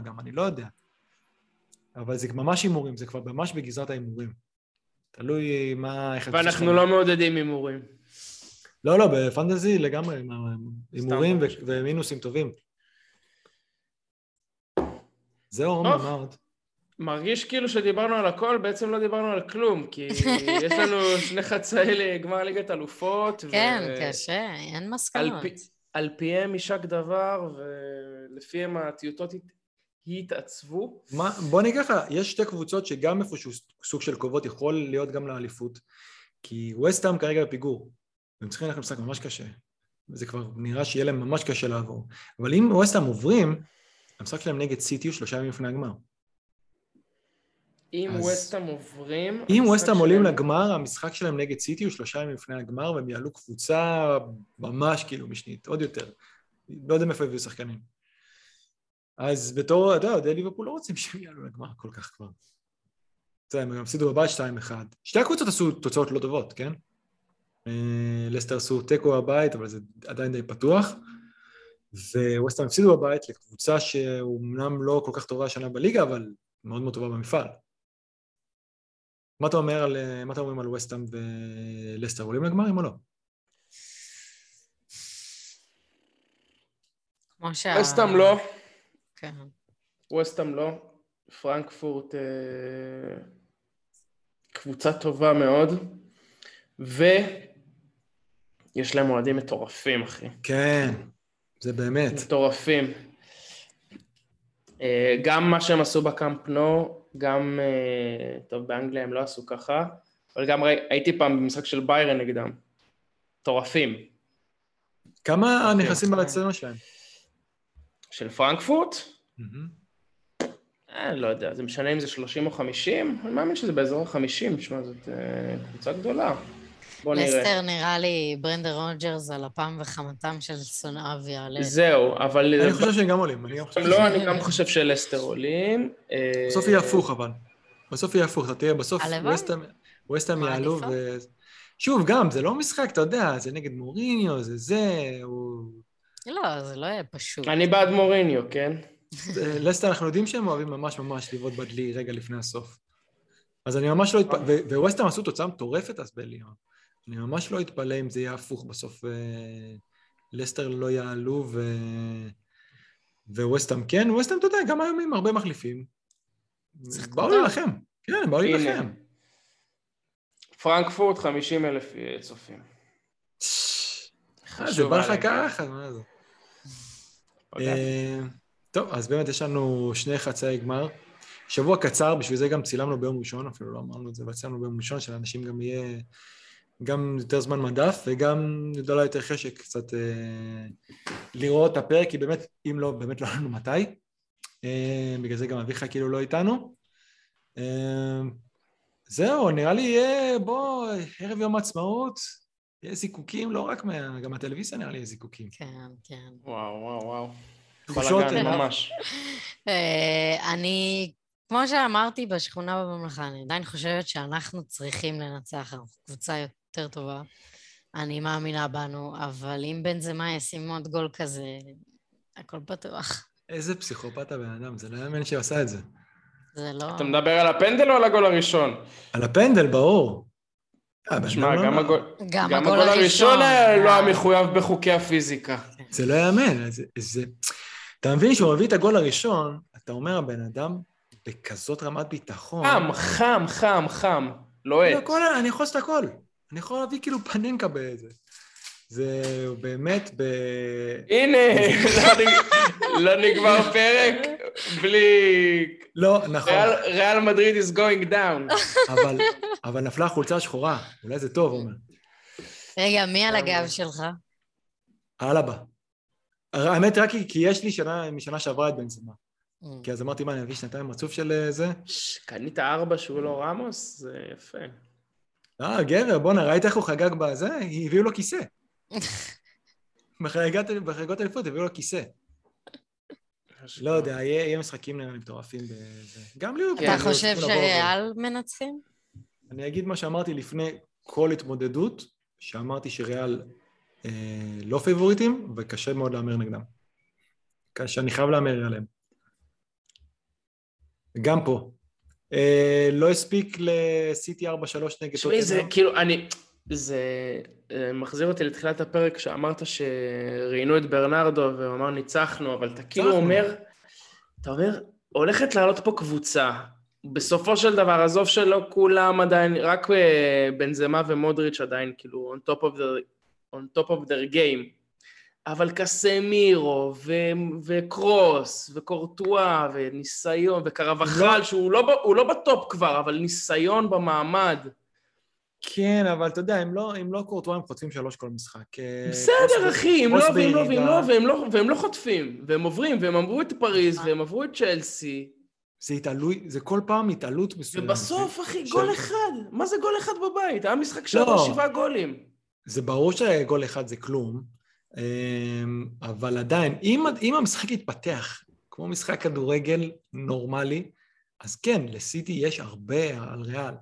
גם, אני לא יודע. אבל זה ממש הימורים, זה כבר ממש בגזרת ההימורים. תלוי מה... ואנחנו לא מעודדים הימורים. לא, לא, בפנטזי לגמרי, הימורים. ומינוסים טובים. עומר, מה עוד? מרגיש כאילו שדיברנו על הכל, בעצם לא דיברנו על כלום, כי יש לנו שני חצאי לגמר ליגת אלופות. כן, ו- קשה, אין על, מסקנות. פי, על פיהם יישק דבר, ולפיהם הטיוטות הת- התעצבו. מה, בוא אני אגיד לך, יש שתי קבוצות שגם איפשהו סוג של קרובות יכול להיות גם לאליפות, כי וסטהאם כרגע בפיגור, והם צריכים ללכת למשחק ממש קשה. וזה כבר נראה שיהיה להם ממש קשה לעבור. אבל אם וסטהאם עוברים, המשחק שלהם נגד סיטי הוא שלושה ימים לפני הגמר. אם אז- ווסטהאם עוברים... אם ווסטהאם עולים שלהם- לגמר, המשחק שלהם נגד סיטי הוא שלושה ימים לפני הגמר, והם יעלו קבוצה ממש כאילו משנית, עוד יותר. לא יודע מאיפה הביאו שחקנים. אז בתור, אתה יודע, ליברפול לא רוצים שהם יעלו לגמר כל כך כבר. אתה יודע, הם גם הפסידו בבית 2-1. שתי הקבוצות עשו תוצאות לא טובות, כן? אה, לסטר עשו תיקו בבית, אבל זה עדיין די פתוח. וווסטהאם הפסידו בבית לקבוצה שאומנם לא כל כך טובה השנה בליגה, אבל מאוד מאוד טובה במפעל. מה אתה אומר על, מה אתה אומרים על ווסטהאם ולסטר? עולים לגמרים או לא? כמו שה... ווסטהאם לא, כן. ווסטהאם לא. פרנקפורט אה, קבוצה טובה מאוד, ויש להם אוהדים מטורפים, אחי. כן, זה באמת. מטורפים. אה, גם מה שהם עשו בקאמפ נו, גם, אה, טוב, באנגליה הם לא עשו ככה, אבל גם ראי, הייתי פעם במשחק של ביירן נגדם. מטורפים. כמה אוקיי. באצטדיון שלהם? של פרנקפורט? מהמם. אה, לא יודע, זה משנה אם זה 30 או 50? אני מאמין שזה באזור ה-50, שמע, זאת אה, קבוצה גדולה. בוא נראה. לסטר נראה לי ברנדר רוג'רס על אפם וחמתם של שונאיו יעלה. זהו, אבל... אני חושב שהם גם עולים, אני גם חושב לא, אני גם חושב שלסטר עולים. אה, בסוף יהיה הפוך אבל. בסוף יהיה הפוך, אתה תראה, בסוף הלוואי. ווסטהאם- ווסטהאם יעלו מעדיפה. ו... שוב, גם, זה לא משחק, אתה יודע, זה נגד מוריניו, זה זה, הוא... לא, זה לא יהיה פשוט. אני בעד מוריניו, כן? לסטר, אנחנו יודעים שהם אוהבים ממש ממש לבעוט בדלי רגע לפני הסוף. אז אני ממש לא אתפלא, וווסטהאם עשו תוצאה מטורפת אז בליון. אני ממש לא אתפלא אם זה יהיה הפוך בסוף. אה, לסטר לא יעלו ו... וווסטהאם כן, ווסטהאם, אתה יודע, גם היום עם הרבה מחליפים. באו. להילחם. כן, באו. להילחם. פרנקפורט, 50 אלף צופים. אה, זה בא לך. ככה, מה זה? אה, טוב, אז באמת יש לנו שני חצאי גמר. שבוע קצר, בשביל זה גם צילמנו ביום ראשון, אפילו לא אמרנו את זה, אבל צילמנו ביום ראשון, שלאנשים גם יהיה גם יותר זמן מדף, וגם גדולה יותר חשק קצת אה, לראות את הפרק, כי באמת, אם לא, באמת לא לנו מתי. אה, בגלל זה גם אביך כאילו לא איתנו. אה, זהו, נראה לי יהיה, בוא, ערב יום העצמאות, יהיה זיקוקים, לא רק מה... גם מהטלוויזיה נראה לי יהיה זיקוקים. כן, כן. וואו, וואו, וואו. תחושות, אה, ממש. אה, אני, כמו שאמרתי בשכונה בממלכה, אני עדיין חושבת שאנחנו צריכים לנצח, אנחנו קבוצה יותר טובה. אני מאמינה בנו, אבל אם בנזמה ישים עוד גול כזה, הכל פתוח. איזה פסיכופת הבן אדם, זה לא יאמן שעשה את זה. זה לא... אתה מדבר על הפנדל או על הגול הראשון? על הפנדל, ברור. אה, שמע, לא- גם הגול... גם גם הגול הראשון היה לא אה, היה מחויב בחוקי הפיזיקה. זה לא יאמן. זה, זה... אתה מבין שהוא מביא את הגול הראשון, אתה אומר, הבן אדם בכזאת רמת ביטחון. חם, חם, חם, חם. לוהט. לא, הכל, אני יכול לעשות הכל. אני יכול להביא כאילו פננקה באיזה. זה באמת ב... הנה, לא לא נגמר פרק בלי... לא, נכון, ריאל- מדריד is going down. אבל, אבל נפלה החולצה השחורה. אולי זה טוב, עומר. רגע, מי על הגב שלך? אלבה. האמת, רק כי, יש לי שנה, משנה שעברה את בן זמה. Mm. כי אז אמרתי, מה, אני אביא שנתיים רצוף של אה, זה? קנית ארבע שהוא לא רמוס? זה יפה. אה, גבר, בואנה, ראית איך הוא חגג בזה? הביאו לו כיסא. בחגיגת- בחגיגות אליפות הביאו לו כיסא. לא יודע, יהיה משחקים נראה לי מטורפים בזה. גם ליברפול. אתה אני חושב שריאל מנצחים? אני אגיד מה שאמרתי לפני, כל התמודדות שאמרתי שריאל אה, לא פייבוריטים, וקשה מאוד להמר נגדם. שאני חייב להמר עליהם. גם פה. אה, לא הספיק לסיטי 4-3 נגד תשמעי, זה כאילו, אני... זה אה, מחזיר אותי לתחילת הפרק שאמרת שראיינו את ברנרדו והוא אמר ניצחנו, אבל אתה כאילו אומר, אתה אומר, הולכת לעלות פה קבוצה. בסופו של דבר, עזוב שלא כולם עדיין, רק אה, בנזמה ומודריץ' עדיין כאילו on top of, the, on top of their game. אבל קסמירו, ו- וקרוס, וקורטואה, וניסיון, וקרבחל, לא. שהוא לא, לא בטופ כבר, אבל ניסיון במעמד. כן, אבל אתה יודע, הם לא, הם לא קורטואה, הם חוטפים שלוש כל משחק. אה, בסדר, אחי, הם לא, והם לא, והם לא, והם לא, והם לא חוטפים, והם עוברים, והם עברו את פריז, והם עברו את צ'לסי. זה התעלוי, זה כל פעם התעלות מסוימת. ובסוף, אחי, גול אחד. מה זה גול אחד בבית? היה משחק לא. שבעה גולים. זה ברור שגול אחד זה כלום, אבל עדיין, אם, אם המשחק יתפתח כמו משחק כדורגל נורמלי, אז כן, לסיטי יש הרבה על ריאל.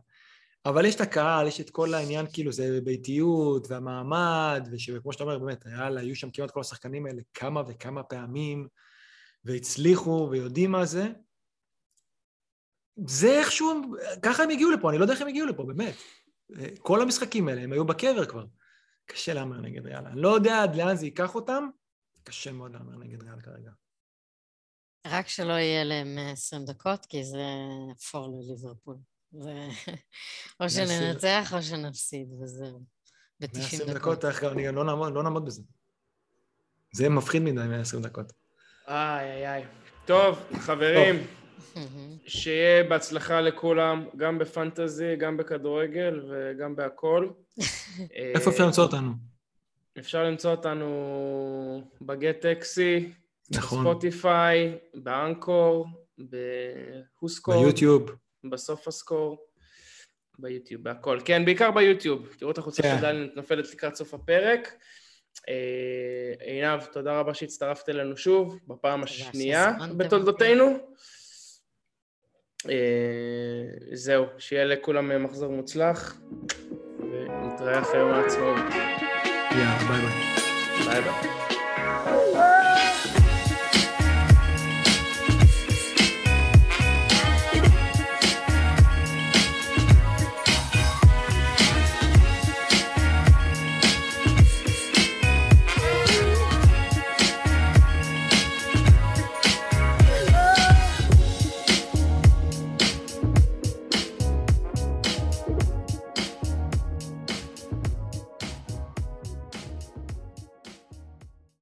אבל יש את הקהל, יש את כל העניין, כאילו, זה ביתיות והמעמד, וכמו שאתה אומר, באמת, ריאל, היו שם כמעט כל השחקנים האלה כמה וכמה פעמים, והצליחו ויודעים מה זה. זה איכשהו, ככה הם הגיעו לפה, אני לא יודע איך הם הגיעו לפה, באמת. כל המשחקים האלה, הם היו בקבר כבר. קשה להמר נגד ריאל. אני לא יודע עד לאן זה ייקח אותם, קשה מאוד להמר נגד ריאל כרגע. רק שלא יהיה להם 20 דקות, כי זה פור לליברפול. זה... או שננצח או שנפסיד, וזהו. ב-90 דקות. 120 דקות, אני גם לא נעמוד, לא נעמוד בזה. זה מפחיד מדי, 120 דקות. איי, איי, איי. טוב, חברים. טוב. שיהיה בהצלחה לכולם, גם בפנטזי, גם בכדורגל וגם בהכל. איפה אפשר למצוא אותנו? אפשר למצוא אותנו בגט טקסי, נכון. בספוטיפיי, באנקור, בהוסקור. ביוטיוב. בסוף הסקור. ביוטיוב, בהכל. כן, בעיקר ביוטיוב. תראו את החוצה כן. של נופלת לקראת סוף הפרק. אה, עינב, תודה רבה שהצטרפת אלינו שוב, בפעם השנייה בתולדותינו. אה, זהו, שיהיה לכולם מחזור מוצלח, ונתראה אחרי יום העצמאות. יאללה, ביי ביי. ביי ביי.